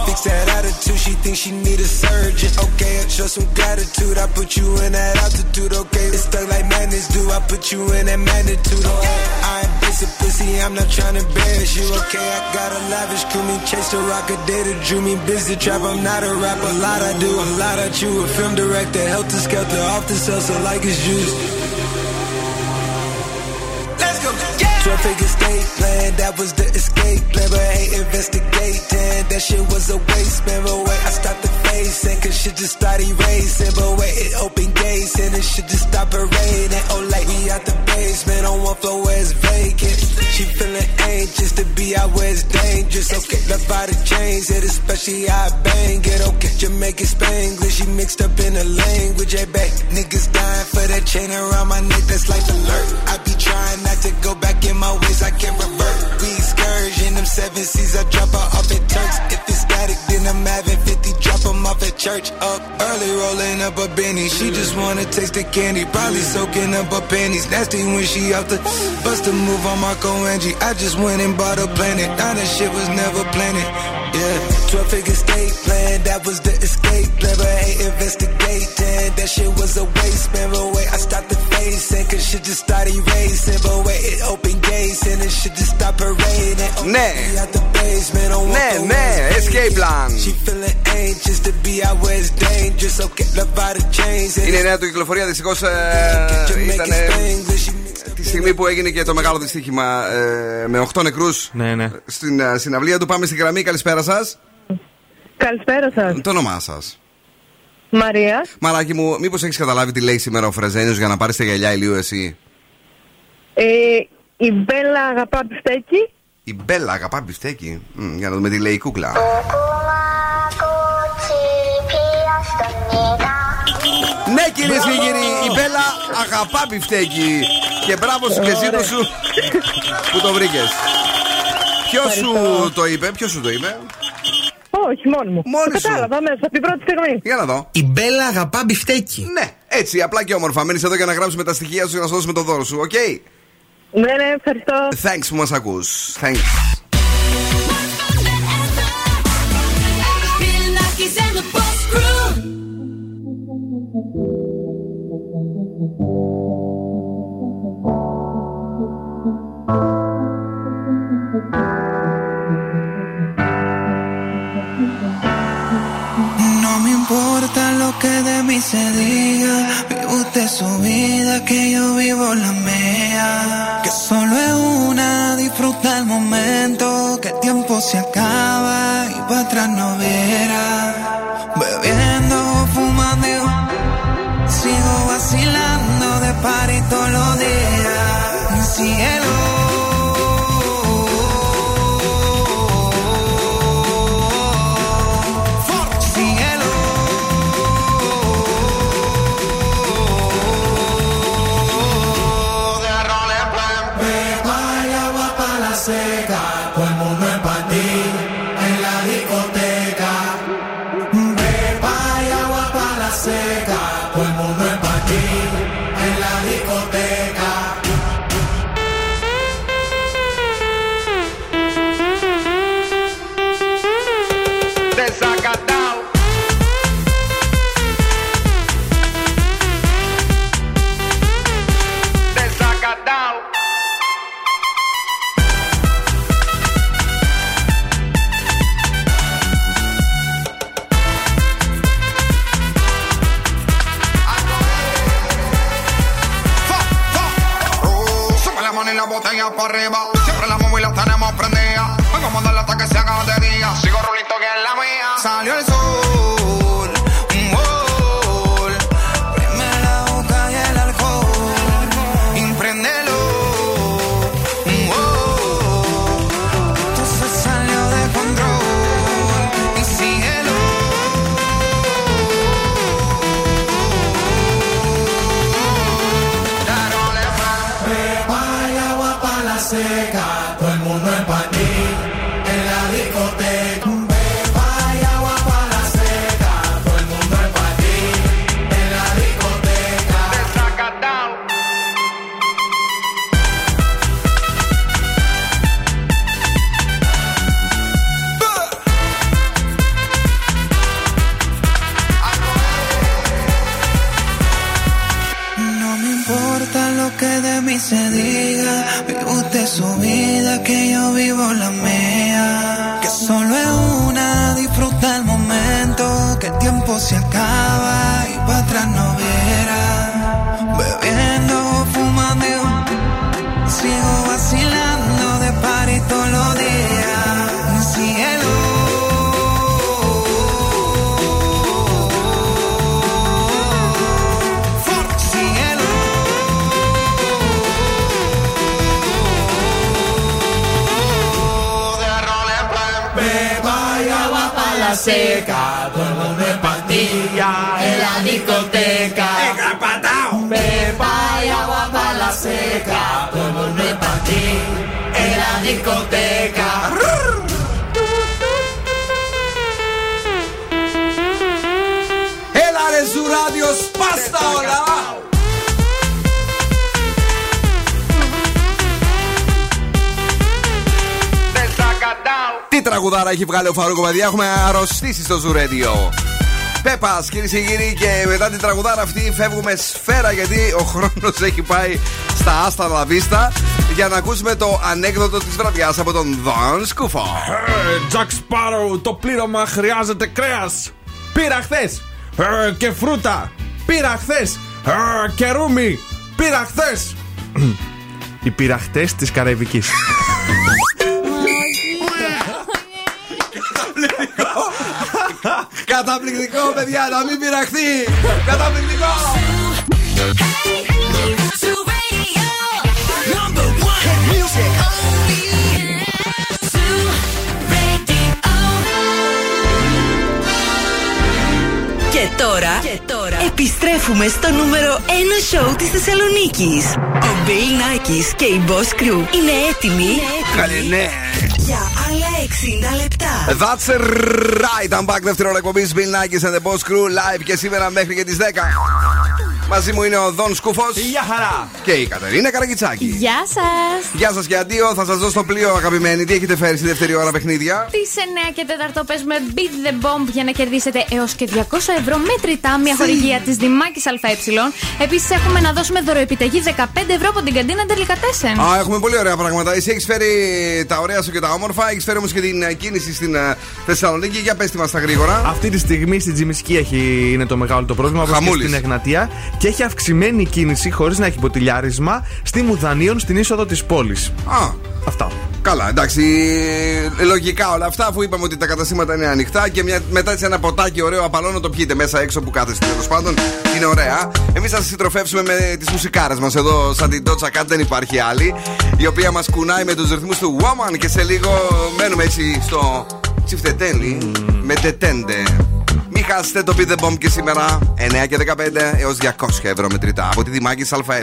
Fix that attitude, she thinks she need a surgeon. Okay, I show some gratitude, I put you in that altitude. Okay, it's stuck like madness do, I put you in that magnitude. Okay, I ain't basic pussy, I'm not trying to embarrass you. Okay, I got a lavish crew, me chase the rock a day to drew me busy trap. I'm not a rapper, a lot I do, a lot I chew. A film director, helter skelter, off the salsa like it's juice. Let's go. 12 figure state plan, that was the escape plan. But hey, investigating, that shit was a waste, man. But wait, I stopped the facing, cause shit just started racing. But wait, it opened gates, and it should just stop raining. Oh, like we out the basement on one floor where it's vacant. She feeling anxious to be out where it's dangerous. Okay, love out the chains, it especially I bang it. Okay, Jamaican Spanglish, she mixed up in the language. Hey, back niggas dying for that chain around my neck, that's life alert. I be trying not to go back in my ways, I can't revert. We scourge in them seven seas, I drop her off at Turks. If it's static, then I'm having 50, drop them off at church. Up early, rolling up a Benny. She just wanna taste the candy, probably soaking up her panties. Nasty when she out the bust a move on Marco Angie. I just went and bought a planet. Now that shit was never planned. Yeah, 12 figure state plan, that was the escape plan. But hey, investigating, that shit was a waste, man. But wait, I stopped the facing, cause shit just started erasing. But wait, it opened gates and it should just stop parading. Oh, Ναι. we out the basement on Ναι, one ναι, floor, escape plan. She feeling anxious to be out where it's dangerous. Okay, love out the chains. Είναι η νέα του κυκλοφορία, δυστυχώ ήταν τη στιγμή που έγινε και το μεγάλο δυστύχημα ε, με 8 νεκρούς ναι, ναι. στην ε, συναυλία του. Πάμε στη γραμμή, καλησπέρα σας. Καλησπέρα σας. Το όνομά σας. Μαρία. Μαράκι μου, μήπως έχεις καταλάβει τι λέει σήμερα ο Φρεζένιος για να πάρεις τα γυαλιά ηλίου εσύ; Ε, η Μπέλα αγαπά μπιφτέκι. Η Μπέλα αγαπά μπιφτέκι. Μμ, για να δούμε τι λέει η κούκλα. Κυρίες και κύριοι, η Μπέλα αγαπά μπιφτέκι. Και μπράβο σου και ζήτω σου που το βρήκες. Ποιος σου το είπε, ποιος σου το είπε; Όχι, μόνο μου. Μόνη Το σου. Κατάλαβα μέσα από την πρώτη στιγμή. Για να δω. Η Μπέλα αγαπά μπιφτέκι. Ναι, έτσι, απλά και όμορφα. Μένει εδώ για να γράψουμε τα στοιχεία σου και να σου δώσουμε το δώρο σου, οκ; Ναι, ναι, ευχαριστώ. Thanks που μας ακούς. Thanks. Se diga. Vive usted su vida, que yo vivo la mía. Que solo es una, disfruta el momento. Que el tiempo se acaba y para atrás no verá. Bebiendo, fumando, sigo vacilando de party todos los días. Su vida que yo vivo la mía. Que solo es una, disfruta el momento. Que el tiempo se acaba y para atrás no seca, todo el mundo en la discoteca. ¡Encapatao! Pepa y agua para la seca, todo el mundo en la discoteca. El Aresu Radio Pasta o la τραγουδάρα έχει βγάλει ο Φαρούκο, παιδιά. Έχουμε αρρωστήσει στο Ζουρέντιο. Πέπας, κυρίες και κύριοι, και μετά την τραγουδάρα αυτή φεύγουμε σφαίρα γιατί ο χρόνος έχει πάει στα άστα λαβίστα για να ακούσουμε το ανέκδοτο της βραδιάς από τον Δον Σκούφο. Τζακ Σπάρο, το πλήρωμα χρειάζεται κρέας. Πήρα χθες. Και φρούτα. Πήρα χθες. Και ρούμι. Πήρα χθες. Οι πειραχτές της Καραϊβικής. Καταπληκτικό, παιδιά, να μην πειραχθεί! Καταπληκτικό! Και τώρα, και τώρα επιστρέφουμε στο νούμερο 1 σοου της Θεσσαλονίκης. Ο Bill Nackis και η Boss Crew είναι έτοιμοι, Καλή, ναι. για άλλα 60 λεπτά. That's right. I'm back. Δεύτερο ώρα εκπομπής Bill Nackis and the Boss Crew live και σήμερα μέχρι και τις 10. Μαζί μου είναι ο Δον Σκούφος. Γεια χαρά. Και η Κατερίνα Καραγκιτσάκη. Γεια σας! Γεια σας και αντίο. Θα σας δώσω το πλοίο, αγαπημένοι. Τι έχετε φέρει στη δεύτερη ώρα παιχνίδια; Τι 9 και 4 παίζουμε Beat the Bomb για να κερδίσετε έως και 200 ευρώ μετρητά μια χορηγία της Δημάκης ΑΕ. Επίσης έχουμε να δώσουμε δωροεπιταγή 15 ευρώ από την καντίνα Τελικατέσεν. Α, έχουμε πολύ ωραία πράγματα. Εσύ έχεις φέρει τα ωραία σου και τα όμορφα. Έχεις φέρει όμως και την ε, κίνηση στην ε, Θεσσαλονίκη. Για πες τη μας τα γρήγορα. Αυτή τη στιγμή στην Τζιμισκή έχει, είναι το μεγάλο το πρόβλημα. όπως και Χαμούλης. στην Εγνατία. Και έχει αυξημένη κίνηση χωρίς να έχει ποτηλιάρισμα στη Μουδανίων στην είσοδο της πόλης. Α, Αυτά. Καλά, εντάξει. ε, Λογικά όλα αυτά, αφού είπαμε ότι τα καταστήματα είναι ανοιχτά και μια, μετά έτσι ένα ποτάκι ωραίο απαλό να το πιείτε μέσα έξω που κάθεστε τέλος πάντων. Είναι ωραία. Εμείς θα σας συντροφεύσουμε με τις μουσικάρες μας εδώ, σαν την Dodge Cat, δεν υπάρχει άλλη. Η οποία μας κουνάει με τους ρυθμούς του Woman και σε λίγο μένουμε έτσι στο τσιφτετέλι με τετέντε. Μην χάσετε το Beat the Bomb και σήμερα 9 και 15 έως 200 ευρώ μετρητά από τη Δημάκη ΑΕ.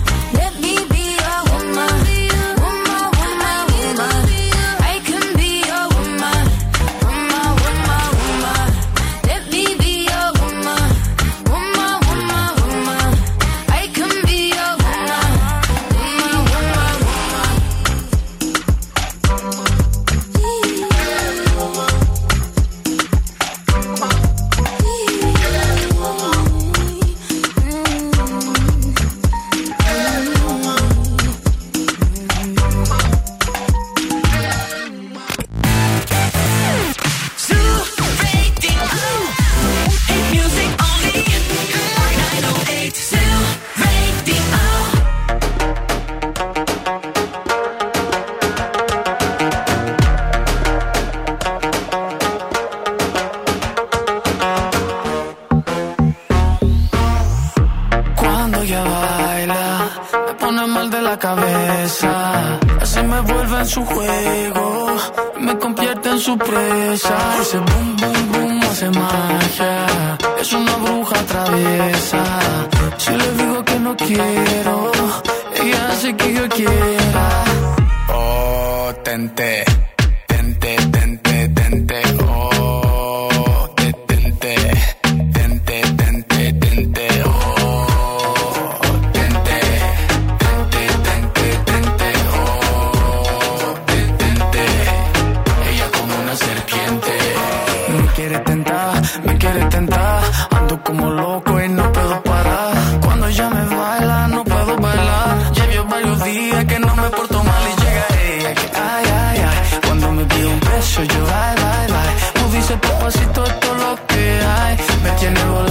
éxito todo lo que hay. Me tiene volando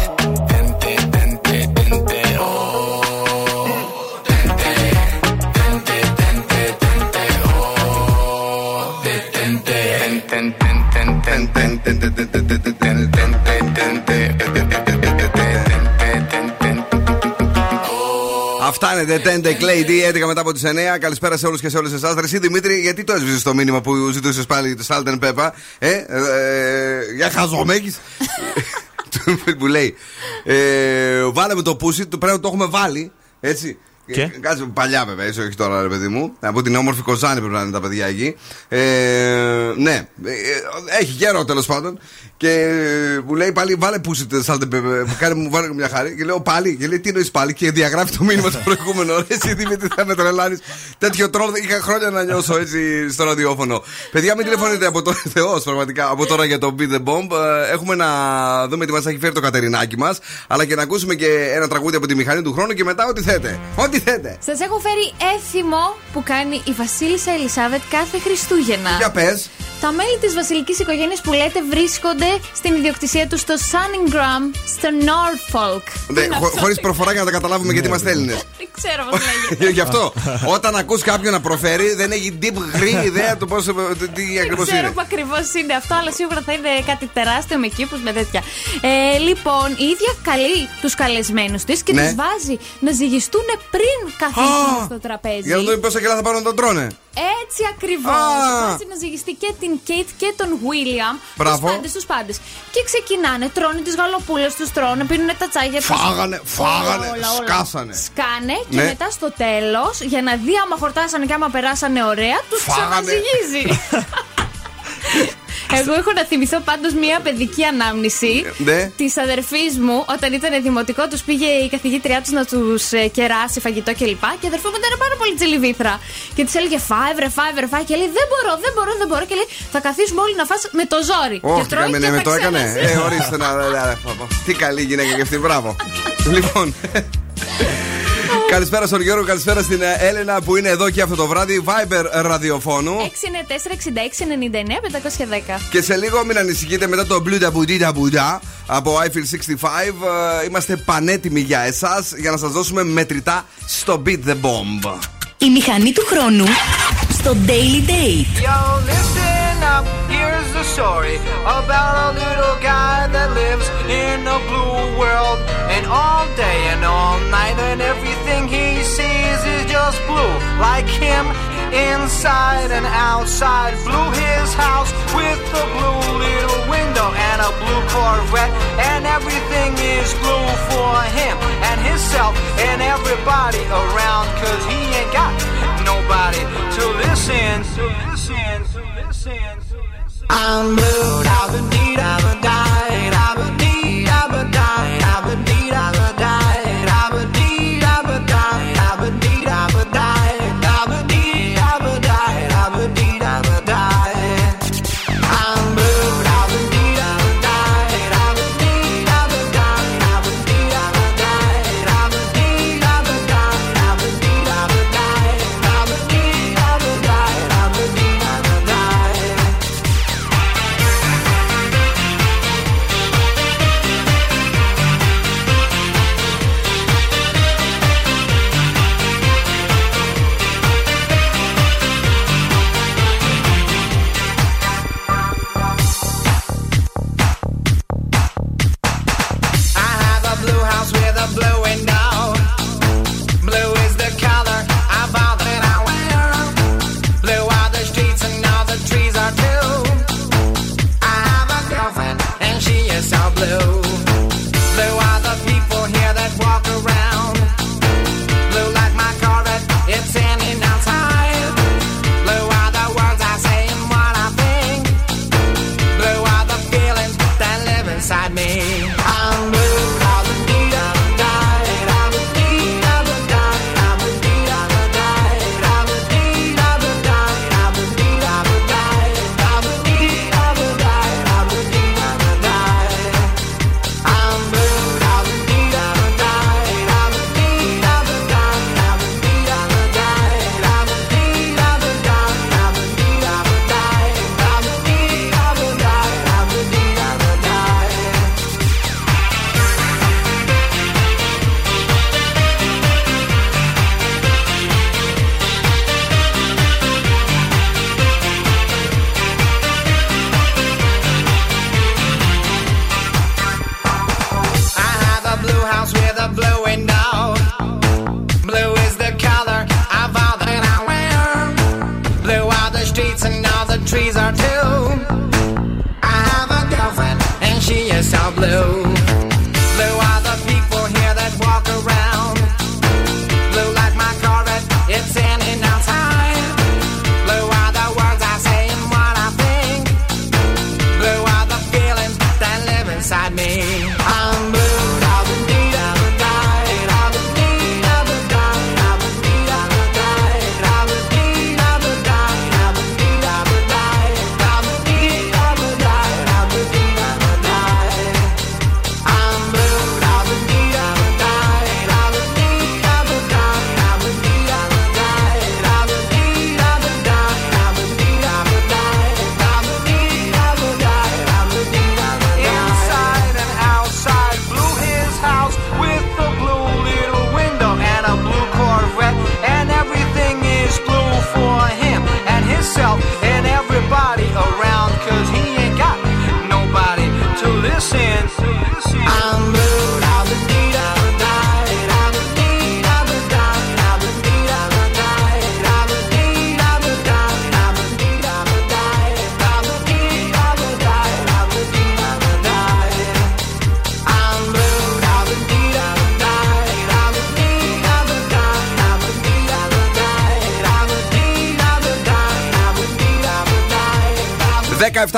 Αυτά είναι The 10 Day Lady, 11 μετά από τις 9. Καλησπέρα σε όλους και σε όλες εσάς. Εσύ Δημήτρη, γιατί το έσβησες το μήνυμα που ζητούσες πάλι το Salt and Pepper. Ε, ε, ε, για χαζομέκη. που λέει. Ε, βάλαμε το πούσι, το πρέπει να το έχουμε βάλει. Έτσι. Και; Ε, Κάτσε παλιά βέβαια, έτσι, όχι τώρα ρε παιδί μου. Από την όμορφη Κοζάνη πρέπει να είναι τα παιδιά εκεί. Ε, ναι, Ε, έχει καιρό τέλος πάντων. Και μου λέει πάλι βάλε πούσι σάλτε που κάνει μου βάλε μια χάρη. Και λέω πάλι, και λέει τι εννοείς πάλι; Και διαγράφει το μήνυμα το προηγούμενο. Ρε, Εσύ Δημήτρη θα με τρελάνεις; Τέτοιο τρόλ είχα χρόνια να νιώσω έτσι στο ραδιόφωνο. Παιδιά, μην τηλεφωνείτε από τώρα, Θεός πραγματικά, από τώρα για το Beat the Bomb. Ε, Έχουμε να δούμε τι μας έχει φέρει το Κατερινάκι μας. Αλλά και να ακούσουμε και ένα τραγούδι από τη μηχανή του χρόνου και μετά ό,τι θέτε. Ό,τι θέτε. Σας έχω φέρει έθιμο που κάνει η Βασίλισσα Ελισάβετ κάθε Χριστούγεννα. Για πες. Τα μέλη της βασιλικής οικογένειας που λέτε βρίσκονται στην ιδιοκτησία τους στο Sunningham, στο Norfolk. Ναι, Χωρίς προφορά για να τα καταλάβουμε γιατί είμαστε Έλληνες. Δεν ξέρω πώς λέγεται. Γι' αυτό, όταν ακούς κάποιον να προφέρει, δεν έχει deep green ιδέα του πώς, τι ακριβώς Δεν ξέρω είναι. που ακριβώς είναι αυτό, αλλά σίγουρα θα είναι κάτι τεράστιο με κήπους με τέτοια. Ε, λοιπόν, η ίδια καλεί τους καλεσμένους της και Ναι. τους βάζει να ζυγιστούν πριν καθίσουν Α, στο τραπέζι. Για να δούμε πόσα κιλά θα πάρουν να τον τρώνε. Έτσι ακριβώς. Α. Βάζει να ζυγιστεί και την Κέιτ και τον Βίλιαμ. Μπράβο. Τους πάντες, τους πάντες. Και ξεκινάνε, τρώνε τις γαλοπούλες, τους τρώνε, πίνουν τα τσάγια τους. Φάγανε, φάγανε, σκάσανε. Σκάνε και Ναι. μετά στο τέλος, για να δει άμα χορτάσανε και άμα περάσανε ωραία, τους Φάγανε. ξαναζυγίζει. Εγώ έχω να θυμηθώ πάντω μια παιδική ανάμνηση Ναι. τη αδερφή μου όταν ήταν δημοτικό. Του πήγε η καθηγήτριά του να του κεράσει φαγητό κλπ. Και η αδερφή μου ήταν πάρα πολύ τσιλιβήθρα. Και τη έλεγε φάε, βρε, φάε, βρε, φάε. Και λέει δεν μπορώ, δεν μπορώ, δεν μπορώ. Και λέει θα καθίσουμε όλοι να φας με το ζόρι. Όχι, και τρώει κάμενε, και με θα το έκανε. ξέχασε. Ε, ορίστε να. ε, ε, Τι καλή γυναίκα και αυτή, μπράβο. Λοιπόν. Καλησπέρα στον Γιώργο, καλησπέρα στην ε, Έλενα που είναι εδώ και αυτό το βράδυ. Viber ραδιοφώνου. 694-66-99-510. Και σε λίγο μην ανησυχείτε μετά το Blue da Boudy da Bouda από iFeel 65. ε, Είμαστε πανέτοιμοι για εσάς για να σας δώσουμε μετρητά στο Beat the Bomb. Η μηχανή του χρόνου στο Daily Date. Yo, listen up, here's the story about a little guy that lives in a blue world. And all day and all night, and everything he sees is just blue. Like him, inside and outside. Blue his house with a blue little window and a blue Corvette. And everything is blue for him and himself and everybody around. Cause he ain't got nobody to listen, to. I'm blue, da ba dee da ba die, da ba dee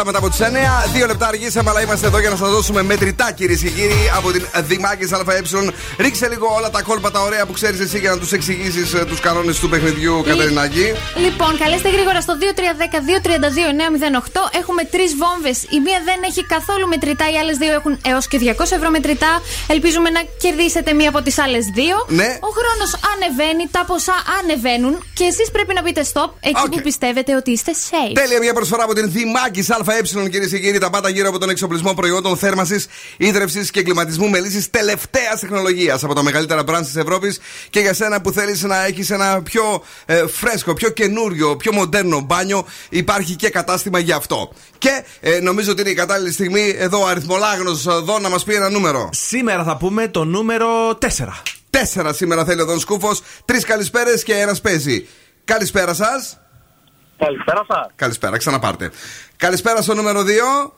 17 μετά από τις 9. Δύο λεπτά αργήσαμε, αλλά είμαστε εδώ για να σας δώσουμε μετρητά, κυρίες και κύριοι, από την Δημάκης ΑΕ. Ρίξε λίγο όλα τα κόλπα τα ωραία που ξέρεις εσύ για να τους εξηγήσεις τους κανόνες του παιχνιδιού, Κατερινάκη. Λοιπόν, καλέστε γρήγορα στο 2310-232-908. Έχουμε τρεις βόμβες. Η μία δεν έχει καθόλου μετρητά, οι άλλες δύο έχουν έως και 200 ευρώ μετρητά. Ελπίζουμε να κερδίσετε μία από τις άλλες δύο. Ναι. Ο χρόνος ανεβαίνει, τα ποσά ανεβαίνουν και εσείς πρέπει να πείτε stop εκεί που πιστεύετε ότι είστε safe. Τέλεια, μια προσφορά από την Δημάκης ΑΕ, κυρίες και κύριοι. Τα πάντα γύρω από τον εξοπλισμό προϊόντων θέρμανσης, ίδρυυση και κλιματισμού με λύσεις τελευταίας τεχνολογίας από τα μεγαλύτερα brands της Ευρώπης και για σένα που θέλεις να έχεις ένα πιο ε, φρέσκο, πιο καινούριο, πιο μοντέρνο μπάνιο, υπάρχει και κατάστημα γι' αυτό. Και ε, νομίζω ότι είναι η κατάλληλη στιγμή εδώ ο αριθμολάγνος εδώ να μας πει ένα νούμερο. Σήμερα θα πούμε το νούμερο 4. Τέσσερα σήμερα θέλει ο Δον Σκούφος. Τρεις καλησπέρες και ένας παίζει. Καλησπέρα σας. Καλησπέρα σας. Καλησπέρα, ξαναπάρτε. Καλησπέρα στο νούμερο 2.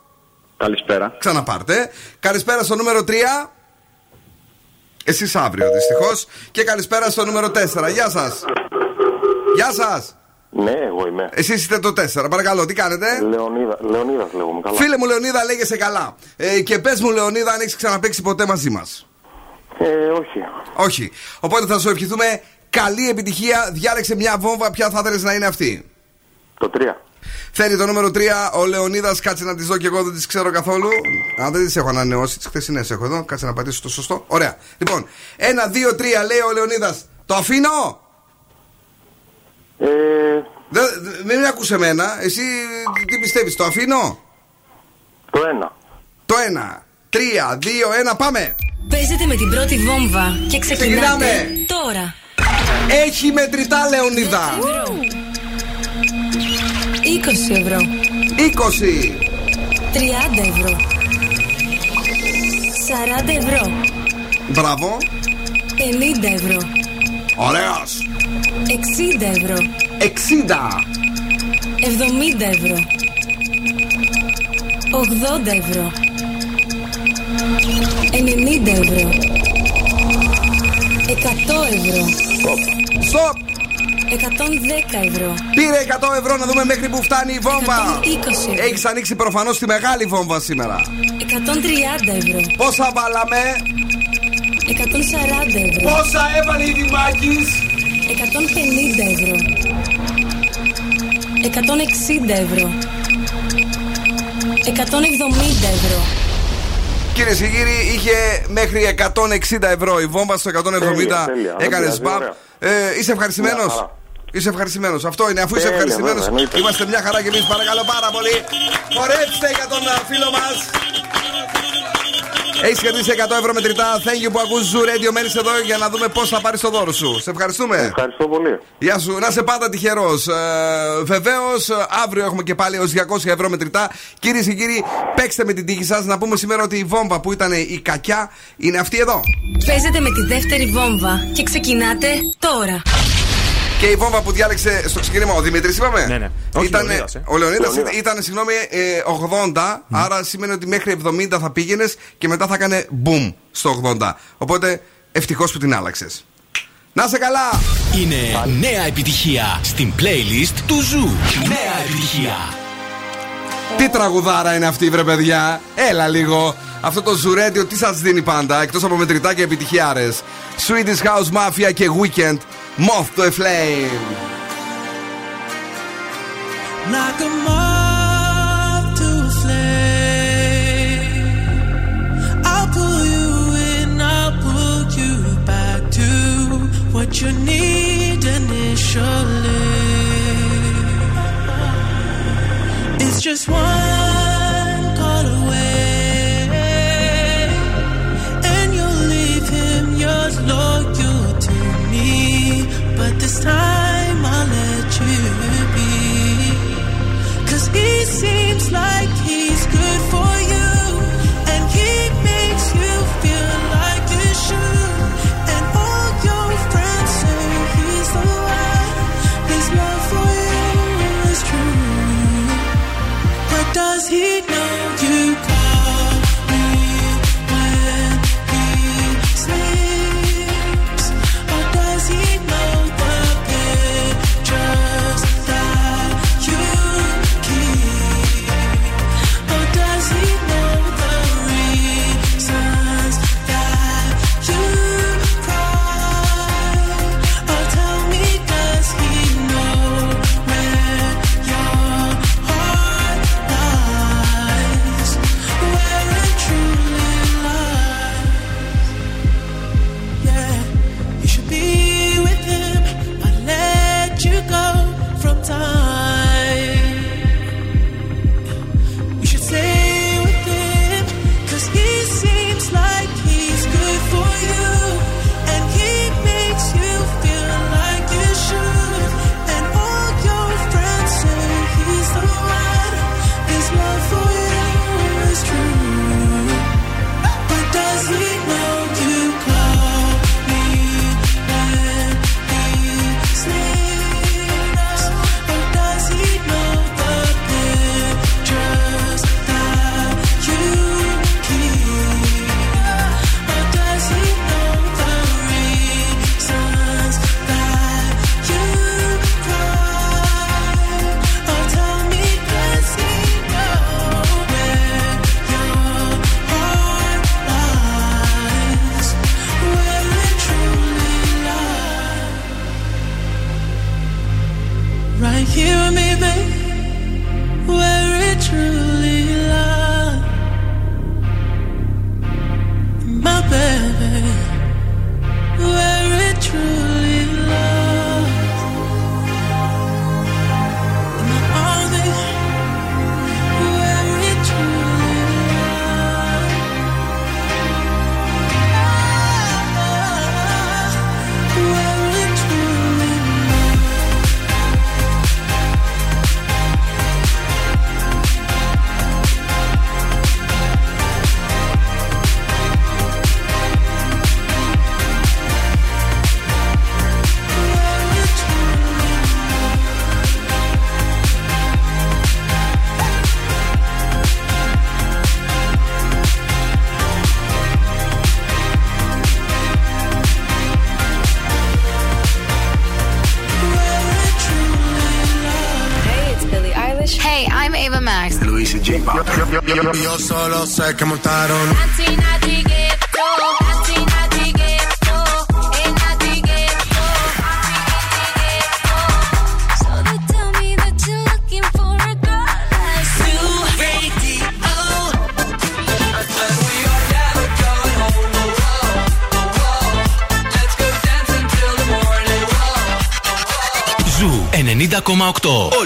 Καλησπέρα. Ξαναπάρτε. Καλησπέρα στο νούμερο 3. Εσείς αύριο δυστυχώς. Και καλησπέρα στο νούμερο 4. Γεια σας. Γεια σας. Ναι, εγώ είμαι. Εσείς είστε το 4. Παρακαλώ, τι κάνετε; Λεωνίδα, Λεωνίδας λέγομαι καλά. Φίλε μου Λεωνίδα, λέγεσαι καλά. Ε, και πες μου, Λεωνίδα, αν έχεις ξαναπέξει ποτέ μαζί μας. Ε, όχι. Όχι. Οπότε θα σου ευχηθούμε καλή επιτυχία. Διάλεξε μια βόμβα. Ποια θα ήθελε να είναι αυτή; Το 3. Θέλει το νούμερο 3 ο Λεωνίδας. Κάτσε να τι δω και εγώ δεν τις ξέρω καθόλου. Αν δεν τις έχω ανανεώσει, τις χθεσινές έχω εδώ. Κάτσε να πατήσω το σωστό. Ωραία. Λοιπόν, 1, 2, 3 λέει ο Λεωνίδας. Το αφήνω. Ε, Δεν, δεν με ακούσε εμένα. Εσύ τι πιστεύεις, το αφήνω; το 1. Το 1, 3, 2, 1, πάμε. Παίζετε με την πρώτη βόμβα και ξεκινάτε Ξεκινάμε. τώρα. Έχει μετρητά, Λεωνίδα. 20 ευρώ. 20, 30 ευρώ. 40 ευρώ. μπράβο. 50 ευρώ. Ωραίος. 60 ευρώ. 60, 70 ευρώ. 80 ευρώ. 90 ευρώ. 100 ευρώ. Στοπ. 110 ευρώ. Πήρε 100 ευρώ να δούμε μέχρι που φτάνει η βόμβα. 120 ευρώ. Έχεις ανοίξει προφανώς τη μεγάλη βόμβα σήμερα. 130 ευρώ. Πόσα βάλαμε, 140 ευρώ. πόσα έβαλε η Δημάκης; 150 ευρώ. 160 ευρώ. 170 ευρώ. Κυρίες και κύριοι, είχε μέχρι 160 ευρώ η βόμβα στο 170. τέλεια. Έκανες Ωραία, σπαμ. ωραία. Ε, είσαι ευχαριστημένος; Μια χαρά. Είσαι ευχαριστημένος. Αυτό είναι. Αφού είσαι Τέλεια, ευχαριστημένος, βέβαια, εννοείται. είμαστε μια χαρά και εμείς. Παρακαλώ πάρα πολύ. Χορέψτε για τον α, φίλο μας. Έχεις κερδίσει 100 ευρώ μετρητά. Thank you που ακούς Zoo Radio. Μένεις εδώ για να δούμε πώς θα πάρεις το δώρο σου. Σε ευχαριστούμε. Ευχαριστώ πολύ. Γεια σου, να είσαι πάντα τυχερός. Ε, Βεβαίως, αύριο έχουμε και πάλι ως 200 ευρώ μετρητά. Κυρίε και κύριοι, παίξτε με την τύχη σας. Να πούμε σήμερα ότι η βόμβα που ήταν η κακιά είναι αυτή εδώ. Παίζετε με τη δεύτερη βόμβα και ξεκινάτε τώρα. Και η βόμβα που διάλεξε στο ξεκίνημα ο Δημήτρης, είπαμε; Ναι, ναι. Όχι, Ήταν, Λεωνίδας, ε. ο Λεωνίδας Λεωνίδας. ήταν, συγγνώμη, ε, 80. Άρα σημαίνει ότι μέχρι 70 θα πήγαινες και μετά θα έκανε boom στο 80. Οπότε ευτυχώς που την άλλαξες. Να είσαι καλά! Είναι νέα επιτυχία στην playlist του Zoo. Νέα επιτυχία. Τι τραγουδάρα είναι αυτή, βρε παιδιά. Έλα λίγο. Αυτό το Zoo Radio τι σας δίνει πάντα, εκτός από μετρητά και επιτυχιάρες. Swedish House Mafia και Weeknd. Moth to a Flame. Like a moth to a flame. I'll pull you in, I'll pull you back to what you need initially. It's just one time I'll let you be. Cause he seems like he's good for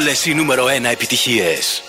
όλες νούμερο 1 επιτυχίες.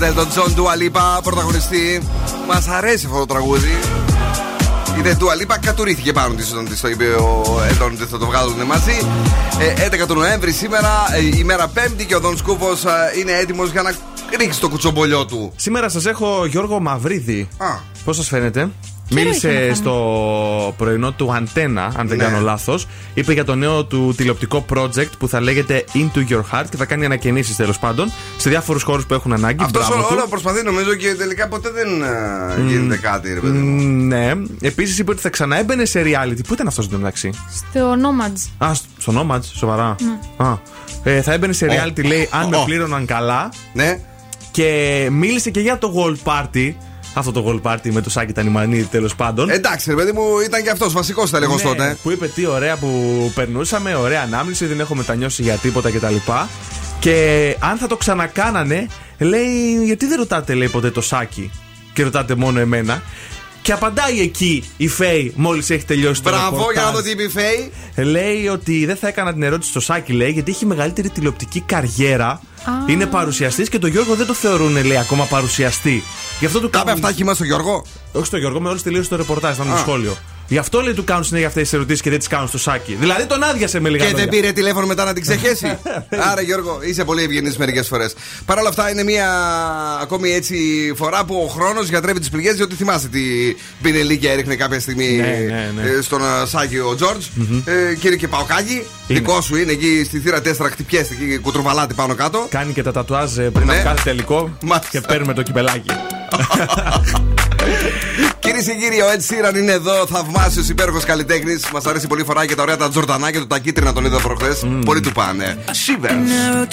Μάρτιν, Έλτον Τζον, Dua Lipa, πρωταγωνιστή. Μας αρέσει αυτό το τραγούδι. Η δε Dua Lipa κατουρήθηκε πάνω της όταν της το είπε ο Έλτον ότι θα το βγάλουν μαζί. Ε, 11 του Νοέμβρη σήμερα, ε, η μέρα Πέμπτη και ο Δον Σκούφος ε, είναι έτοιμος για να ρίξει το κουτσομπολιό του. Σήμερα σας έχω Γιώργο Μαυρίδη. Πώς σας φαίνεται; Μίλησε είχε να στο πρωινό του Αντένα, αν δεν Ναι. κάνω λάθος. Είπε για το νέο του τηλεοπτικό project που θα λέγεται Into Your Heart και θα κάνει ανακαινήσεις τέλος πάντων σε διάφορους χώρους που έχουν ανάγκη. Αυτός Μπράβο του. όλο προσπαθεί νομίζω και τελικά ποτέ δεν α, γίνεται κάτι, ρε παιδί. μου. Μ, Ναι. Επίσης είπε ότι θα ξαναέμπαινε σε reality. Πού ήταν αυτός εν τω μεταξύ; Στο Nomads. Α, στο Nomads, σοβαρά. Ναι. Α. Ε, θα έμπαινε σε Ω. reality, λέει, αν με Ω. πλήρωναν καλά. Ναι. Και μίλησε και για το Gold Party. Αυτό το Gold Party με το Σάκη Τανιμανίδη τέλος πάντων. Εντάξει, ρε παιδί μου, ήταν και αυτός βασικός θα λέγω Ναι, τότε. Που είπε τι ωραία που περνούσαμε, ωραία ανάμνηση, δεν έχω μετανιώσει για τίποτα κτλ. Και αν θα το ξανακάνανε, λέει, γιατί δεν ρωτάτε, λέει ποτέ το Σάκη και ρωτάτε μόνο εμένα. Και απαντάει εκεί η Φέη μόλις έχει τελειώσει το Μπράβο, ρεπορτάζ. για να δω τι είπε η Φέη. Λέει ότι δεν θα έκανα την ερώτηση στο Σάκη, λέει, γιατί έχει μεγαλύτερη τηλεοπτική καριέρα. Είναι παρουσιαστής και τον Γιώργο δεν το θεωρούν, λέει, ακόμα παρουσιαστή. Γι' αυτό του Κάπου κάνουν. αυτά χυμά στο Γιώργο. Όχι στο Γιώργο, με όλου τελείωσε το ρεπορτάζ, ήταν το Α. σχόλιο. Γι' αυτό λέει του κάνουν συνέχεια αυτές τις ερωτήσεις και δεν τις κάνουν στο Σάκη. Δηλαδή τον άδειασε με λίγα Και δεν λόγια. πήρε τηλέφωνο μετά να την ξεχέσει. Άρα Γιώργο, είσαι πολύ ευγενής μερικές φορές. Παρ' όλα αυτά είναι μια ακόμη έτσι φορά που ο χρόνος γιατρεύει τις πληγές, διότι θυμάστε τι πινελίκια έριχνε κάποια στιγμή Ναι, ναι, ναι. ε, στον α, Σάκη ο τζορτζ Ε, κύριε και Παοκάκη, δικό σου είναι εκεί στη θύρα 4 χτυπιέστε εκεί κουτρουβαλάτε πάνω κάτω. Κάνει και τα τατουάζ ε, πριν Ναι. από κάθε τελικό Μάλιστα. και παίρνουμε το κυπελάκι. Κυρίες και κύριοι, ο Ed Sheeran είναι εδώ, θαυμάσιος υπέροχος καλλιτέχνης. Μας αρέσει πολύ φοράει και τα ωραία τα τζορτανάκια του, τα κίτρινα τον είδα προχθές. Πολύ του πάνε. Shivers. Narrow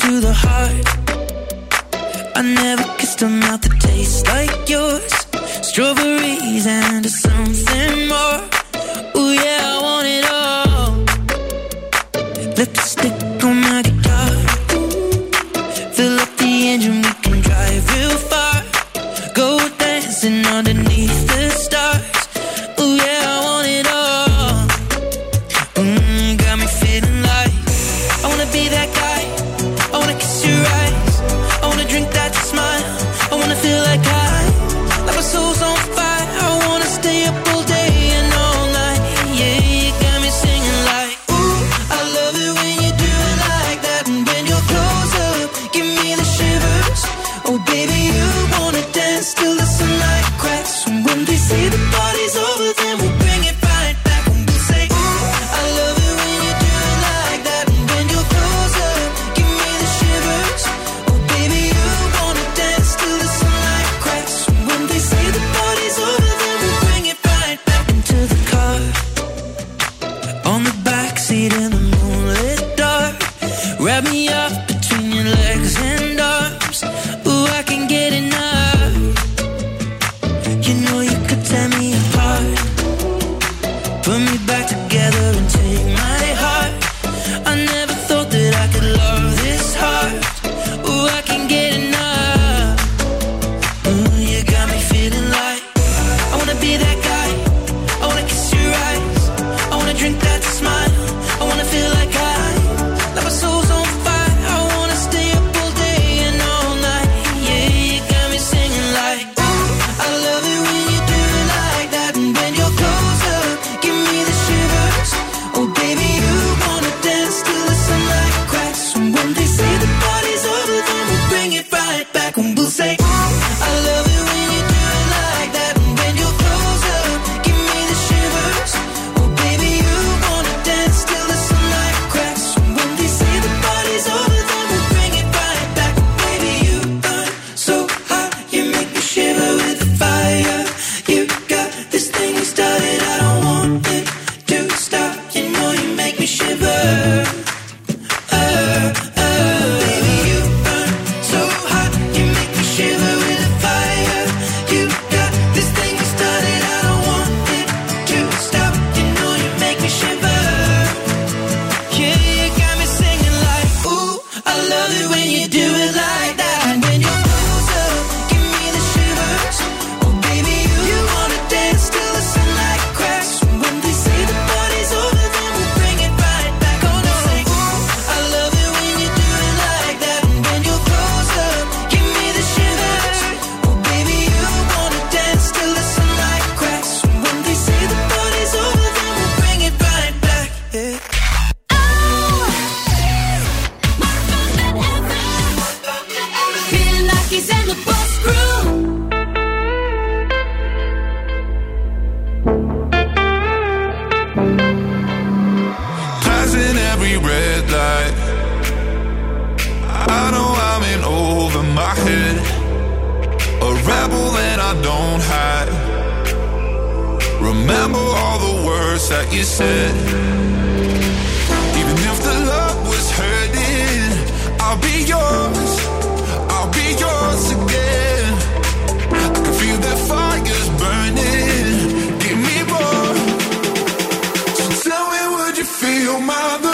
be your.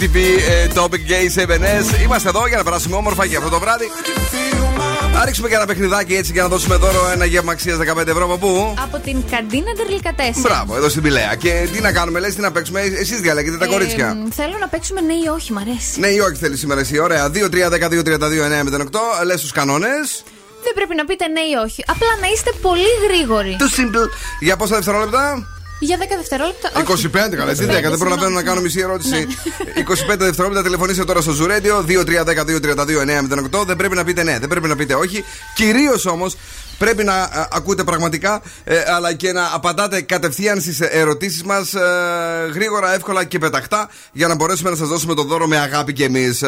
Your Love ATP ε, Topic Gay 7S. Είμαστε εδώ για να περάσουμε όμορφα και αυτό το βράδυ. Να ρίξουμε και ένα παιχνιδάκι έτσι για να δώσουμε δώρο ένα γεύμα αξίας 15 ευρώ από πού; Από την καντίνα Τερλικατέσσα. Μπράβο, εδώ στην Πηλαία. Και τι να κάνουμε, λες, τι να παίξουμε. Εσείς διαλέγετε τα κορίτσια. Θέλω να παίξουμε ναι ή όχι, μ' αρέσει. Ναι ή όχι θέλεις σήμερα εσύ. Ωραία. 2-3-12-32-32-9-08. Λες τους κανόνες. Δεν πρέπει να πείτε ναι ή όχι. Απλά να είστε πολύ γρήγοροι. Too simple. Για πόσα δευτερόλεπτα; Για 10 δευτερόλεπτα. 25 όχι. καλά, έτσι 10. Δεν προλαβαίνω να κάνω μισή ερώτηση. 25 δευτερόλεπτα τηλεφωνήστε τώρα στο Ζουρέντιο 2-3-12-32-9-08. Δεν πρέπει να πείτε ναι, δεν πρέπει να πείτε όχι. Κυρίως όμως πρέπει να α, ακούτε πραγματικά, ε, αλλά και να απαντάτε κατευθείαν στις ερωτήσεις μας γρήγορα, εύκολα και πεταχτά για να μπορέσουμε να σας δώσουμε το δώρο με αγάπη κι εμείς.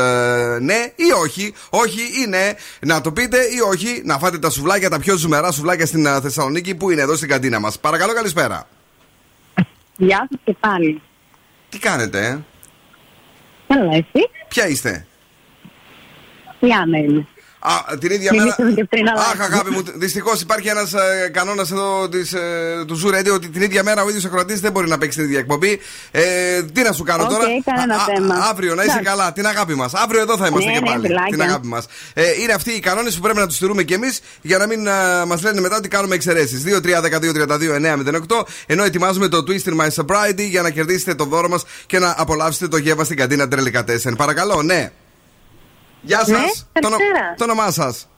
ναι ή όχι, όχι ή ναι, να το πείτε ή όχι, να φάτε τα σουβλάκια, τα πιο ζουμερά σουβλάκια στην α, Θεσσαλονίκη που είναι εδώ στην καντίνα μας. Παρακαλώ, καλησπέρα. Γεια σας και πάλι. Τι κάνετε, ε; Καλά, εσύ; Ποια είστε; Η Άννα είμαι. Α, την ίδια Μιλήσαμε μέρα. και πριν, αλλά- Αχ, αγάπη μου, δυστυχώς υπάρχει ένας ε, κανόνας εδώ της, ε, του Zoo Radio ότι την ίδια μέρα ο ίδιος ακροατής δεν μπορεί να παίξει την ίδια εκπομπή. Ε, τι να σου κάνω Οκ, τώρα; κανένα Α, α, θέμα. αύριο να είσαι Εντάξει. καλά, την αγάπη μας. Αύριο εδώ θα είμαστε Ναι, και ναι, πάλι. φιλάκια. την αγάπη μας. Ε, είναι αυτοί οι κανόνες που πρέπει να τους τηρούμε κι εμείς για να μην μας λένε μετά ότι κάνουμε εξαιρέσεις. 2-3-12-32-9-08 ενώ ετοιμάζουμε το Twist in My Sobriety για να κερδίσετε το δώρο μας και να απολαύσετε το γεύμα στην καντίνα Τρελικατέσεν. Παρακαλώ, ναι. Γεια σας. Ναι, το, ονο- καλησπέρα. το όνομά σας;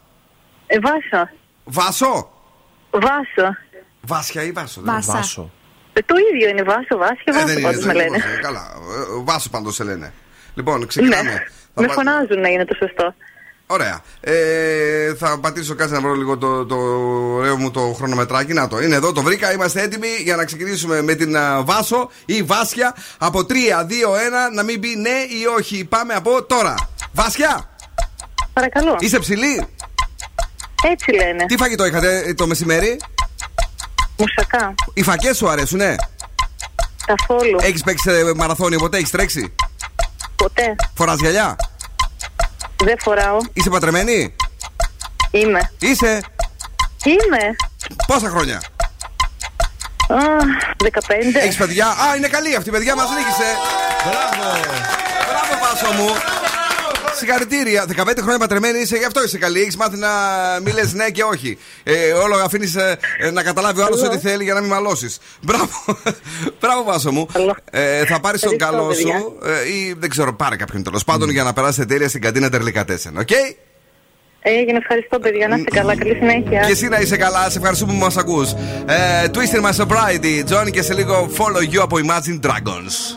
Ε, Βάσο. Βάσο; Βάσο. Βάσια ή Βάσο. δεν είναι. Βάσα. Ε, το ίδιο είναι Βάσο, Βάσο και Ε, Βάσο δεν είναι, πάντως με δεν λένε. είναι. Καλά. Ε, Βάσο πάντως σε λένε. Λοιπόν, ξεκινάμε. Ναι, Θα με πα- φωνάζουν να είναι το σωστό. Ωραία. Ε, θα πατήσω κάτι να βρω λίγο το, το ωραίο μου το χρονομετράκι. Να το, είναι εδώ, το βρήκα. Είμαστε έτοιμοι για να ξεκινήσουμε με την α, Βάσο ή Βάσια. Από 3, 2, 1, να μην πει ναι ή όχι. Πάμε από τώρα. Βάσια! Παρακαλώ. Είσαι ψηλή. Έτσι λένε. Τι φαγητό είχατε ε, το μεσημέρι; Μουσακά. Οι φακές σου αρέσουνε; Καθόλου. Έχεις παίξει ε, μαραθώνιο ποτέ, έχεις τρέξει; Ποτέ. Φοράς γυαλιά; Δεν φοράω. Είσαι πατρεμένη; Είμαι. Είσαι; Είμαι. Πόσα χρόνια; Α, 15. Έχεις παιδιά; Α, είναι καλή αυτή η παιδιά, μας νίκησε. Μπράβο. Μπράβο, Βάσο μου. Συγχαρητήρια. 15 χρόνια πατρεμένη είσαι, γι' αυτό είσαι καλή. Έχεις μάθει να μην λες ναι και όχι. Ε, όλο αφήνεις να καταλάβει ο άλλος ό,τι θέλει για να μην μαλώσεις. Μπράβο. Μπράβο, Βάσο μου. Ε, θα πάρεις τον Ευχαριστώ, καλό παιδιά. σου ε, ή δεν ξέρω, πάρε κάποιον τέλος πάντων για να περάσετε τέλεια στην καντίνα ντελικατέσεν. Οκ; Έγινε, ευχαριστώ παιδιά. Να είστε καλά. Καλή συνέχεια. Και εσύ να είσαι καλά, σε ευχαριστούμε που μας ακούς. Ε, Twist in my sobriety. Johnny και σε λίγο follow you από Imagine Dragons.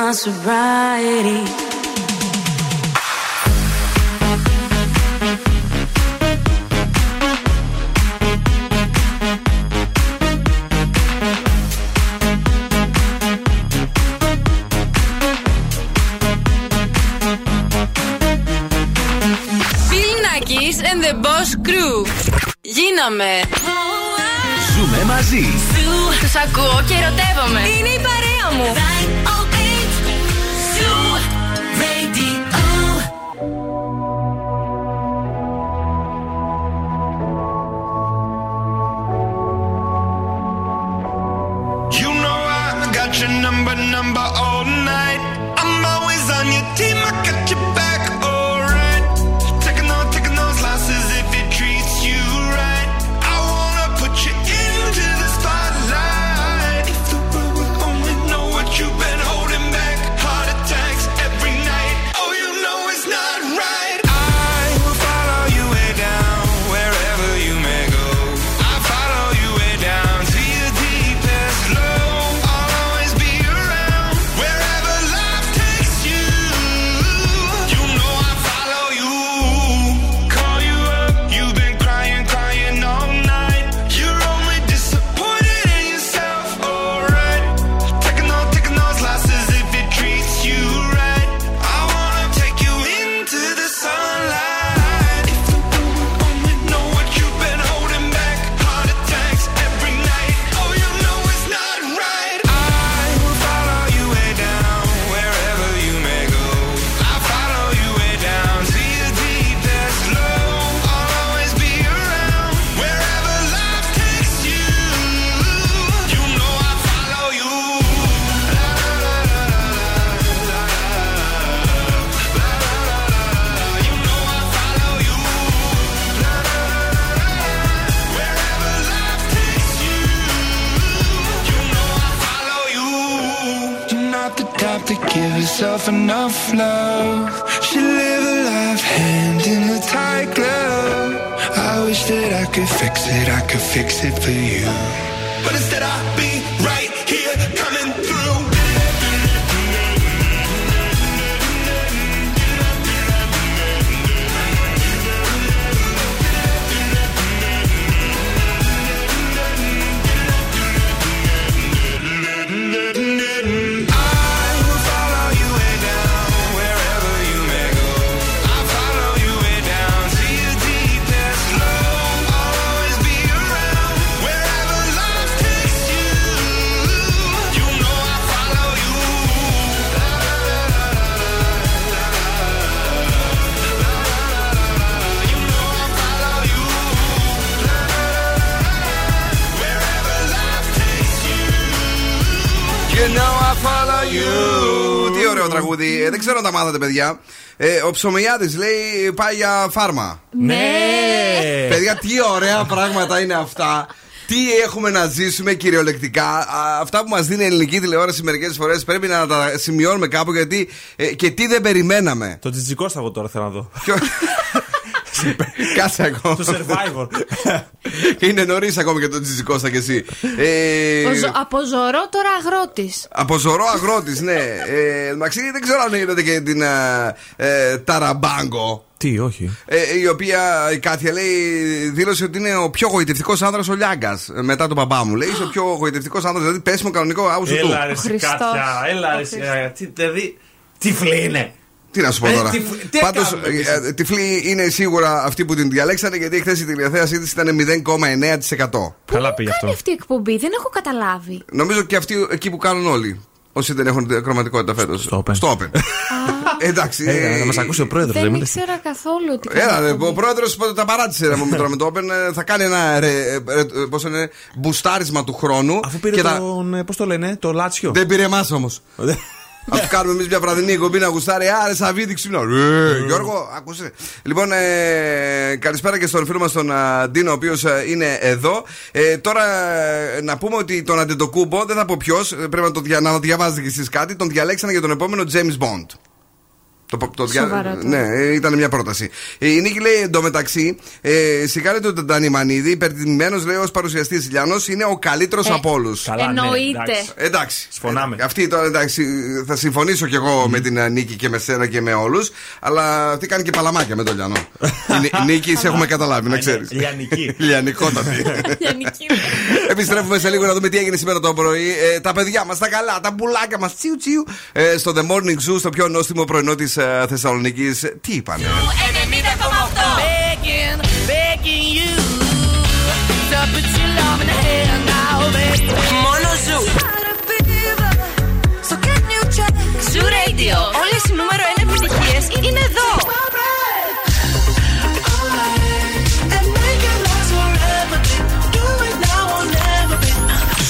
My sobriety. Bill Nackis and the Boss Crew. Γίναμε. Ζούμε μαζί. Τους ακούω και ερωτεύομαι. Είναι η παρέα μου. Τα μάθατε, παιδιά. Ε, ο Ψωμιάδη λέει πάει για φάρμα. Ναι. Παιδιά, τι ωραία πράγματα είναι αυτά. Τι έχουμε να ζήσουμε κυριολεκτικά. Α, Αυτά που μας δίνει η ελληνική τηλεόραση μερικές φορές πρέπει να τα σημειώνουμε κάπου γιατί. ε, και τι δεν περιμέναμε. Το Τζιτζικόσταγο τώρα θέλω να δω. Κάτσε ακόμα. Το survivor. είναι νωρίς ακόμα για τον Τζιτζικώστα κι εσύ. Ε, Ο ζω- Από ζωρό τώρα αγρότης. Από ζωρό αγρότης, ναι. Ε, Μαξί, δεν ξέρω αν είδατε και την ε, ε, Ταραμπάγκο. Τι, όχι. Ε, η οποία η Κάτια λέει, δήλωσε ότι είναι ο πιο γοητευτικός άνδρας ο Λιάγκας. Μετά τον μπαμπά μου. Λέει, είσαι ο πιο γοητευτικός άνδρας, δηλαδή πέσιμο κανονικό άουσο του. Έλα ρε εσύ, Κάτια, έλα ρε εσύ, ε, τι- Δηλαδή, τυφλή είναι. Τι να σου πω Ε, τώρα. τι- τι Πάντως, κάνουμε εμείς; τυφλή είναι σίγουρα αυτή που την διαλέξανε γιατί χθες η τηλεθέασή της ήταν 0,9%. Καλά πήγε Είναι αυτή η εκπομπή, δεν έχω καταλάβει. Νομίζω και αυτοί εκεί που κάνουν όλοι. Όσοι δεν έχουν κροματικότητα φέτος. Στο Open. Στο Open. Εντάξει. Ε, να μας ακούσει ο πρόεδρος, Δεν δεν μιλάς. ήξερα καθόλου ότι. Έλα, κάνω ρε, εκπομπή. ο πρόεδρος τα παράτησε ρε, με τώρα με το Open. ε, Θα κάνει ένα ρε, ε, ε, πώς είναι, μπουστάρισμα του χρόνου. Αφού πήρε και θα- τον. ε, Πώς το λένε, το Λάτσιο. Δεν πήρε εμάς όμως. Α του κάνουμε εμείς μια βραδινή εκπομπή να γουστάρει. Άρε, Σαββίδη ξύπνα. Ρε, Γιώργο, άκουσε. Λοιπόν, ε, καλησπέρα και στον φίλο μας τον α, Ντίνο, ο οποίος είναι εδώ. Ε, τώρα ε, να πούμε ότι τον Αντετοκούμπο, δεν θα πω ποιος, πρέπει να το, δια, να το διαβάζετε κι εσείς κάτι, τον διαλέξανε για τον επόμενο James Bond. Το, το δια- Σοβαρά τώρα. Ναι, ε, ήταν μια πρόταση. Ε, Η Νίκη λέει εντωμεταξύ, ε, συγχάρεται τον Τανιμανίδη, υπερτιμημένος λέει ως παρουσιαστής Ιλιανό, είναι ο καλύτερος Ε, από όλους. Καλά, ναι, Εννοείται. εντάξει. Εντάξει. Σφωνάμε. Ε, Αυτή τώρα εντάξει, θα συμφωνήσω κι εγώ με την ε, Νίκη και με σένα και με όλους. Αλλά αυτή κάνει και παλαμάκια με τον Λιανό. η, Νί- η Νίκη, σε έχουμε καταλάβει, να ξέρεις. Λιανική. Λιανικότατη. Επιστρέφουμε σε λίγο να δούμε τι έγινε σήμερα το πρωί. Ε, τα παιδιά μας, τα καλά, τα πουλάκια μας, τσιου τσιου. Ε, στο The Morning Zoo, στο πιο νόστιμο πρωινό της ε, Θεσσαλονίκης. Τι είπανε; Begging, begging you to put your love in the hand now, baby. Μόνο Zoo. Zoo Radio. Όλες οι νούμερο 1 επιτυχίες είναι εδώ.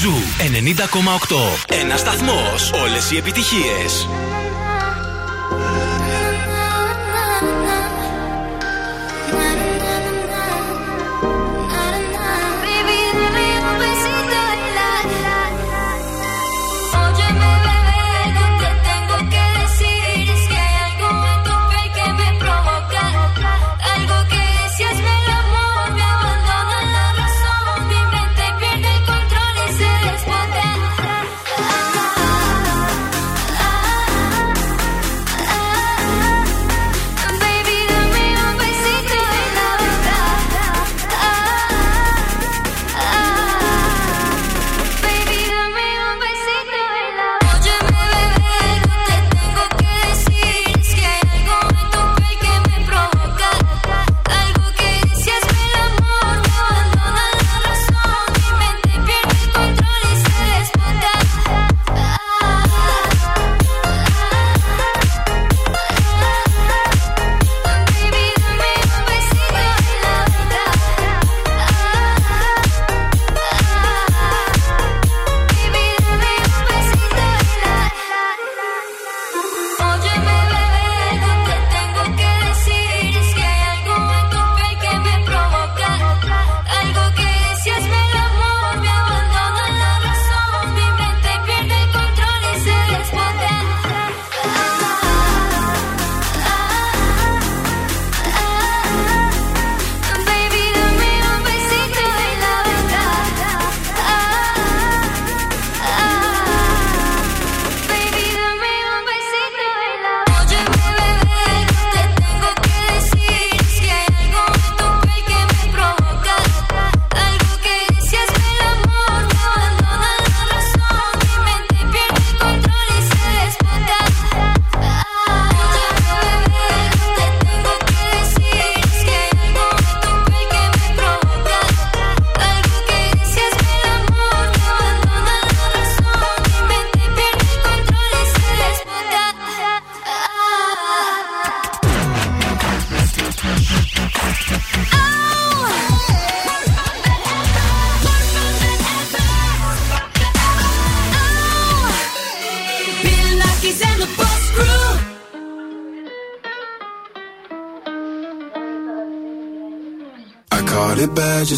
Zoo 90,8. Ένας σταθμός. Όλες οι επιτυχίες.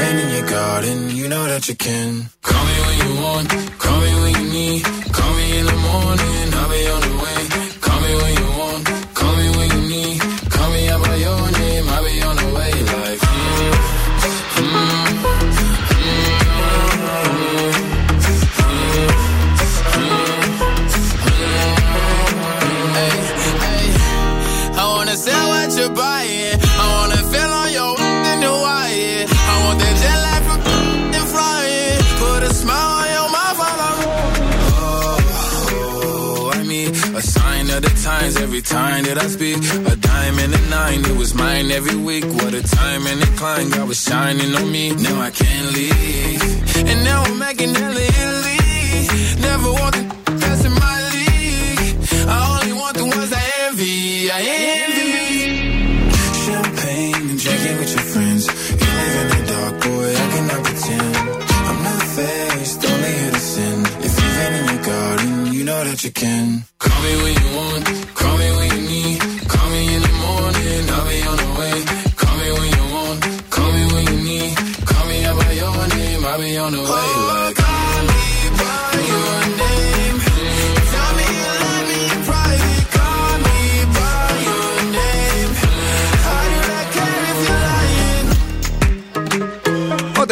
rain in your garden, you know that you can. Call me when you want, A dime and a nine, it was mine every week. What a time and a climb, God was shining on me. Now I can't leave. And now I'm making hella Italy. Never want the best in my league. I only want the ones I envy. I envy. Champagne and drinking with your friends. You live in the dark, boy, I cannot pretend. I'm not faced, only here to sin. If you've in your garden, you know that you can.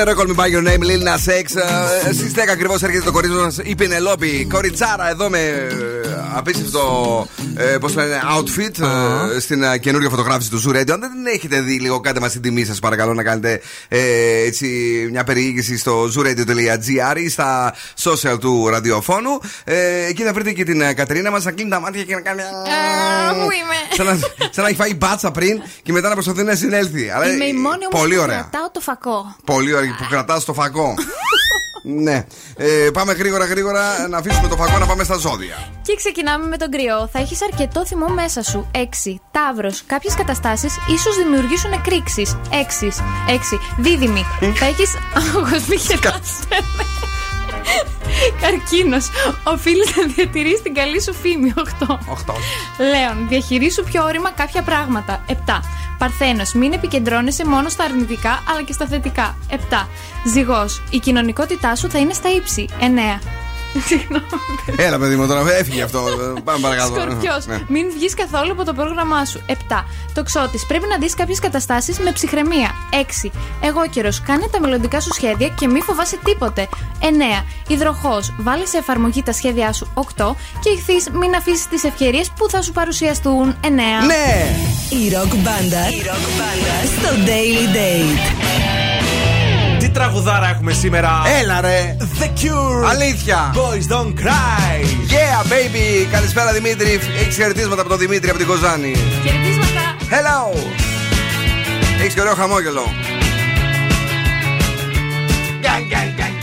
Πότε Call Me By Your Name, Lil Nas X. Ε, Στις 10 ακριβώς έρχεται το κορίτσι μας η Πινελόπη. Κοριτσάρα εδώ με ε, απίστευτο ε, πώς λένε, outfit ε, στην ε, καινούργια φωτογράφηση του Zoo Radio. Αν δεν την έχετε δει, λίγο κάντε μας την τιμή σας, παρακαλώ να κάνετε ε, έτσι, μια περιήγηση στο zooradio.gr ή στα social του ραδιοφώνου. Ε, εκεί θα βρείτε και την ε, Κατερίνα μας να κλείνει τα μάτια και να κάνει. Πού είμαι. σαν, να, σαν να έχει φάει μπάτσα πριν και μετά να προσπαθεί να συνέλθει. Αλλά, Είμαι η ε, μόνη όμως Πολύ που ωραία. κρατάω το φακό. Πολύ ωραία που κρατάς το φακό. ναι. Ε, πάμε γρήγορα γρήγορα να αφήσουμε το φακό να πάμε στα ζώδια. Και ξεκινάμε με τον κρυό. Θα έχεις αρκετό θυμό μέσα σου. 6. Ταύρος. Κάποιες καταστάσεις ίσως δημιουργήσουν εκρήξεις. 6. 6. Δίδυμη. θα έχεις. Άγχο, μη γελάστε με. Καρκίνος. Οφείλεις να διατηρήσει την καλή σου φήμη. 8. 8. Λέων. Διαχειρίσου πιο όρημα κάποια πράγματα. 7. Παρθένος. Μην επικεντρώνεσαι μόνο στα αρνητικά αλλά και στα θετικά. 7. Ζυγός. Η κοινωνικότητά σου θα είναι στα ύψη. 9. Συγγνώμη. Έλα, παιδί μου, τώρα έφυγε αυτό. Ε, Πάμε παρακάτω. Σκορπιός. Ναι. Μην βγεις καθόλου από το πρόγραμμά σου. 7. Τοξότη. Πρέπει να δεις κάποιες καταστάσεις με ψυχραιμία. 6. Εγώ καιρο. Κάνε τα μελλοντικά σου σχέδια και μη φοβάσαι τίποτε. 9. Υδροχός. Βάλε σε εφαρμογή τα σχέδιά σου. 8. Και ηχθείς. Μην αφήσεις τις ευκαιρίες που θα σου παρουσιαστούν. 9. Ναι! Η ροκ μπάντα στο Daily Date. Τι τραγουδάρα έχουμε σήμερα. Έλα ρε! The Cure. Αλήθεια! Boys don't cry. Yeah, baby! Καλησπέρα Δημήτρη. Έχεις χαιρετίσματα από τον Δημήτρη από την Κοζάνη. Χαιρετίσματα. Hello! Έχεις και ωραίο χαμόγελο. I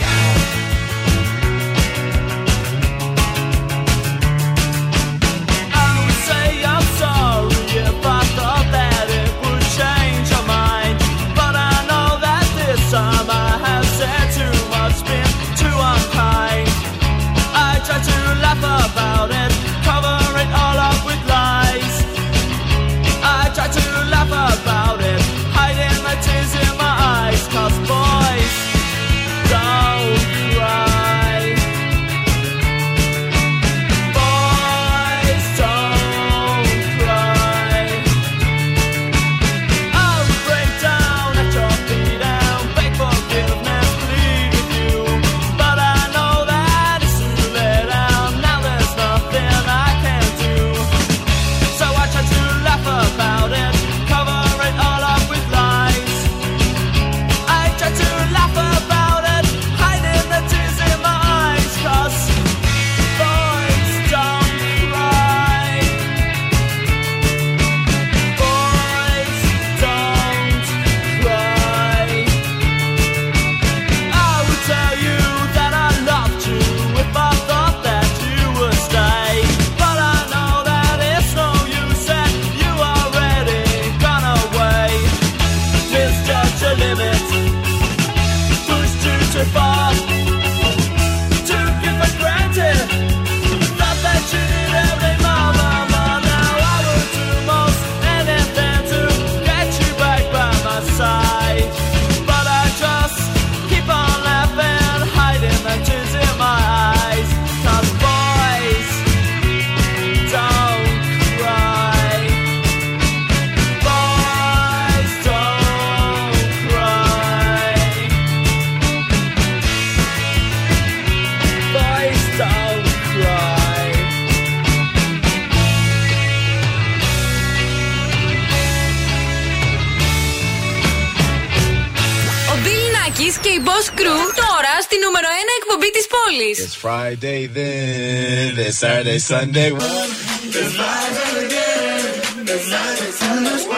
Boss Crew τώρα στη νούμερο 1 εκπομπή τη πόλη. It's Friday then, it's Saturday, Sunday. It's Friday again, it's Saturday, Sunday.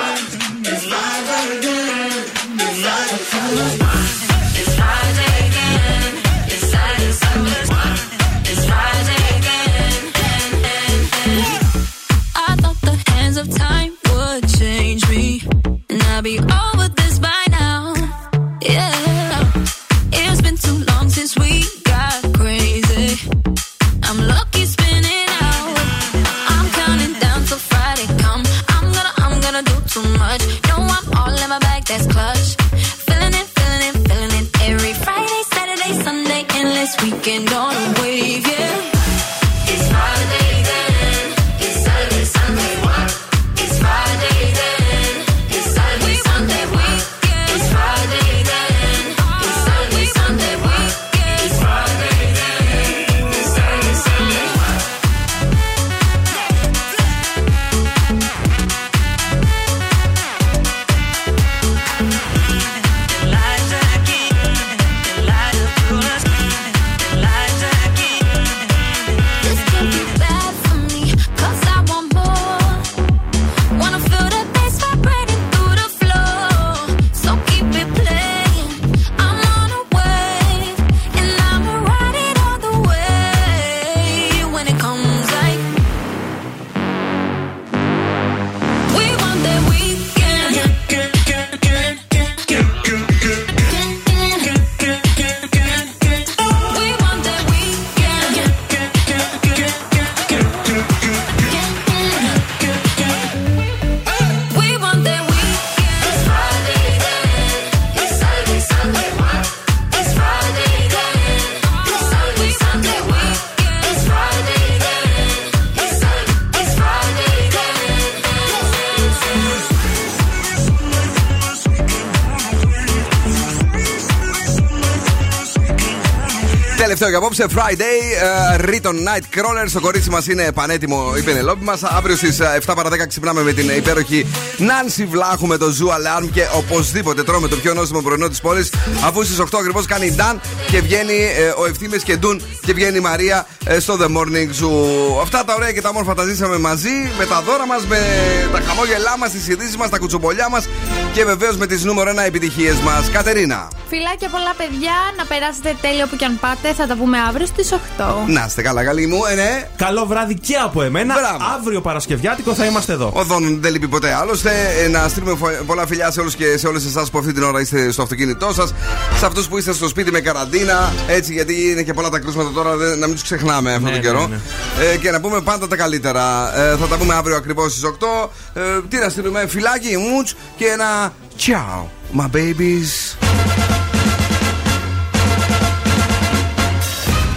Για απόψε, Friday, uh, Riton Nightcrawler. Το κορίτσι μας είναι πανέτοιμο η Πενελόπη μας. Αύριο στις 7 παρα 10 ξυπνάμε με την υπέροχη Νάνση Βλάχου με το Zoo Alarm και οπωσδήποτε τρώμε το πιο νόστιμο πρωινό της πόλης. Αφού στις 8 ακριβώς κάνει Νταν και βγαίνει ε, ο Ευθύμε και Ντουν και βγαίνει η Μαρία ε, στο The Morning Zoo. Αυτά τα ωραία και τα όμορφα τα ζήσαμε μαζί με τα δώρα μας, με τα χαμόγελά μας, τις ειδήσει μας, τα κουτσομπολιά μας και βεβαίως με τις νούμερο 1 επιτυχίες μας. Κατερίνα. Φιλάκια πολλά παιδιά, να περάσετε τέλειο που κι αν πάτε. Θα τα πούμε αύριο στις 8. Να είστε καλά, καλή μου, ε, ναι. Καλό βράδυ και από εμένα. Αύριο Παρασκευιάτικο θα είμαστε εδώ. Ο Δόν δεν λείπει ποτέ. Άλλωστε, ε, να στείλουμε φο- πολλά φιλιά σε όλους και σε όλες εσάς που αυτή την ώρα είστε στο αυτοκίνητό σας. Σε αυτούς που είστε στο σπίτι με καραντίνα. Έτσι, γιατί είναι και πολλά τα κρούσματα τώρα, δεν- να μην τους ξεχνάμε αυτόν Ναι, τον καιρό. ναι, Ε, και να πούμε πάντα τα καλύτερα. Ε, θα τα πούμε αύριο ακριβώς στις 8. Ε, τι να στείλουμε, φυλάκι, μουτς και ένα ciao, my babies.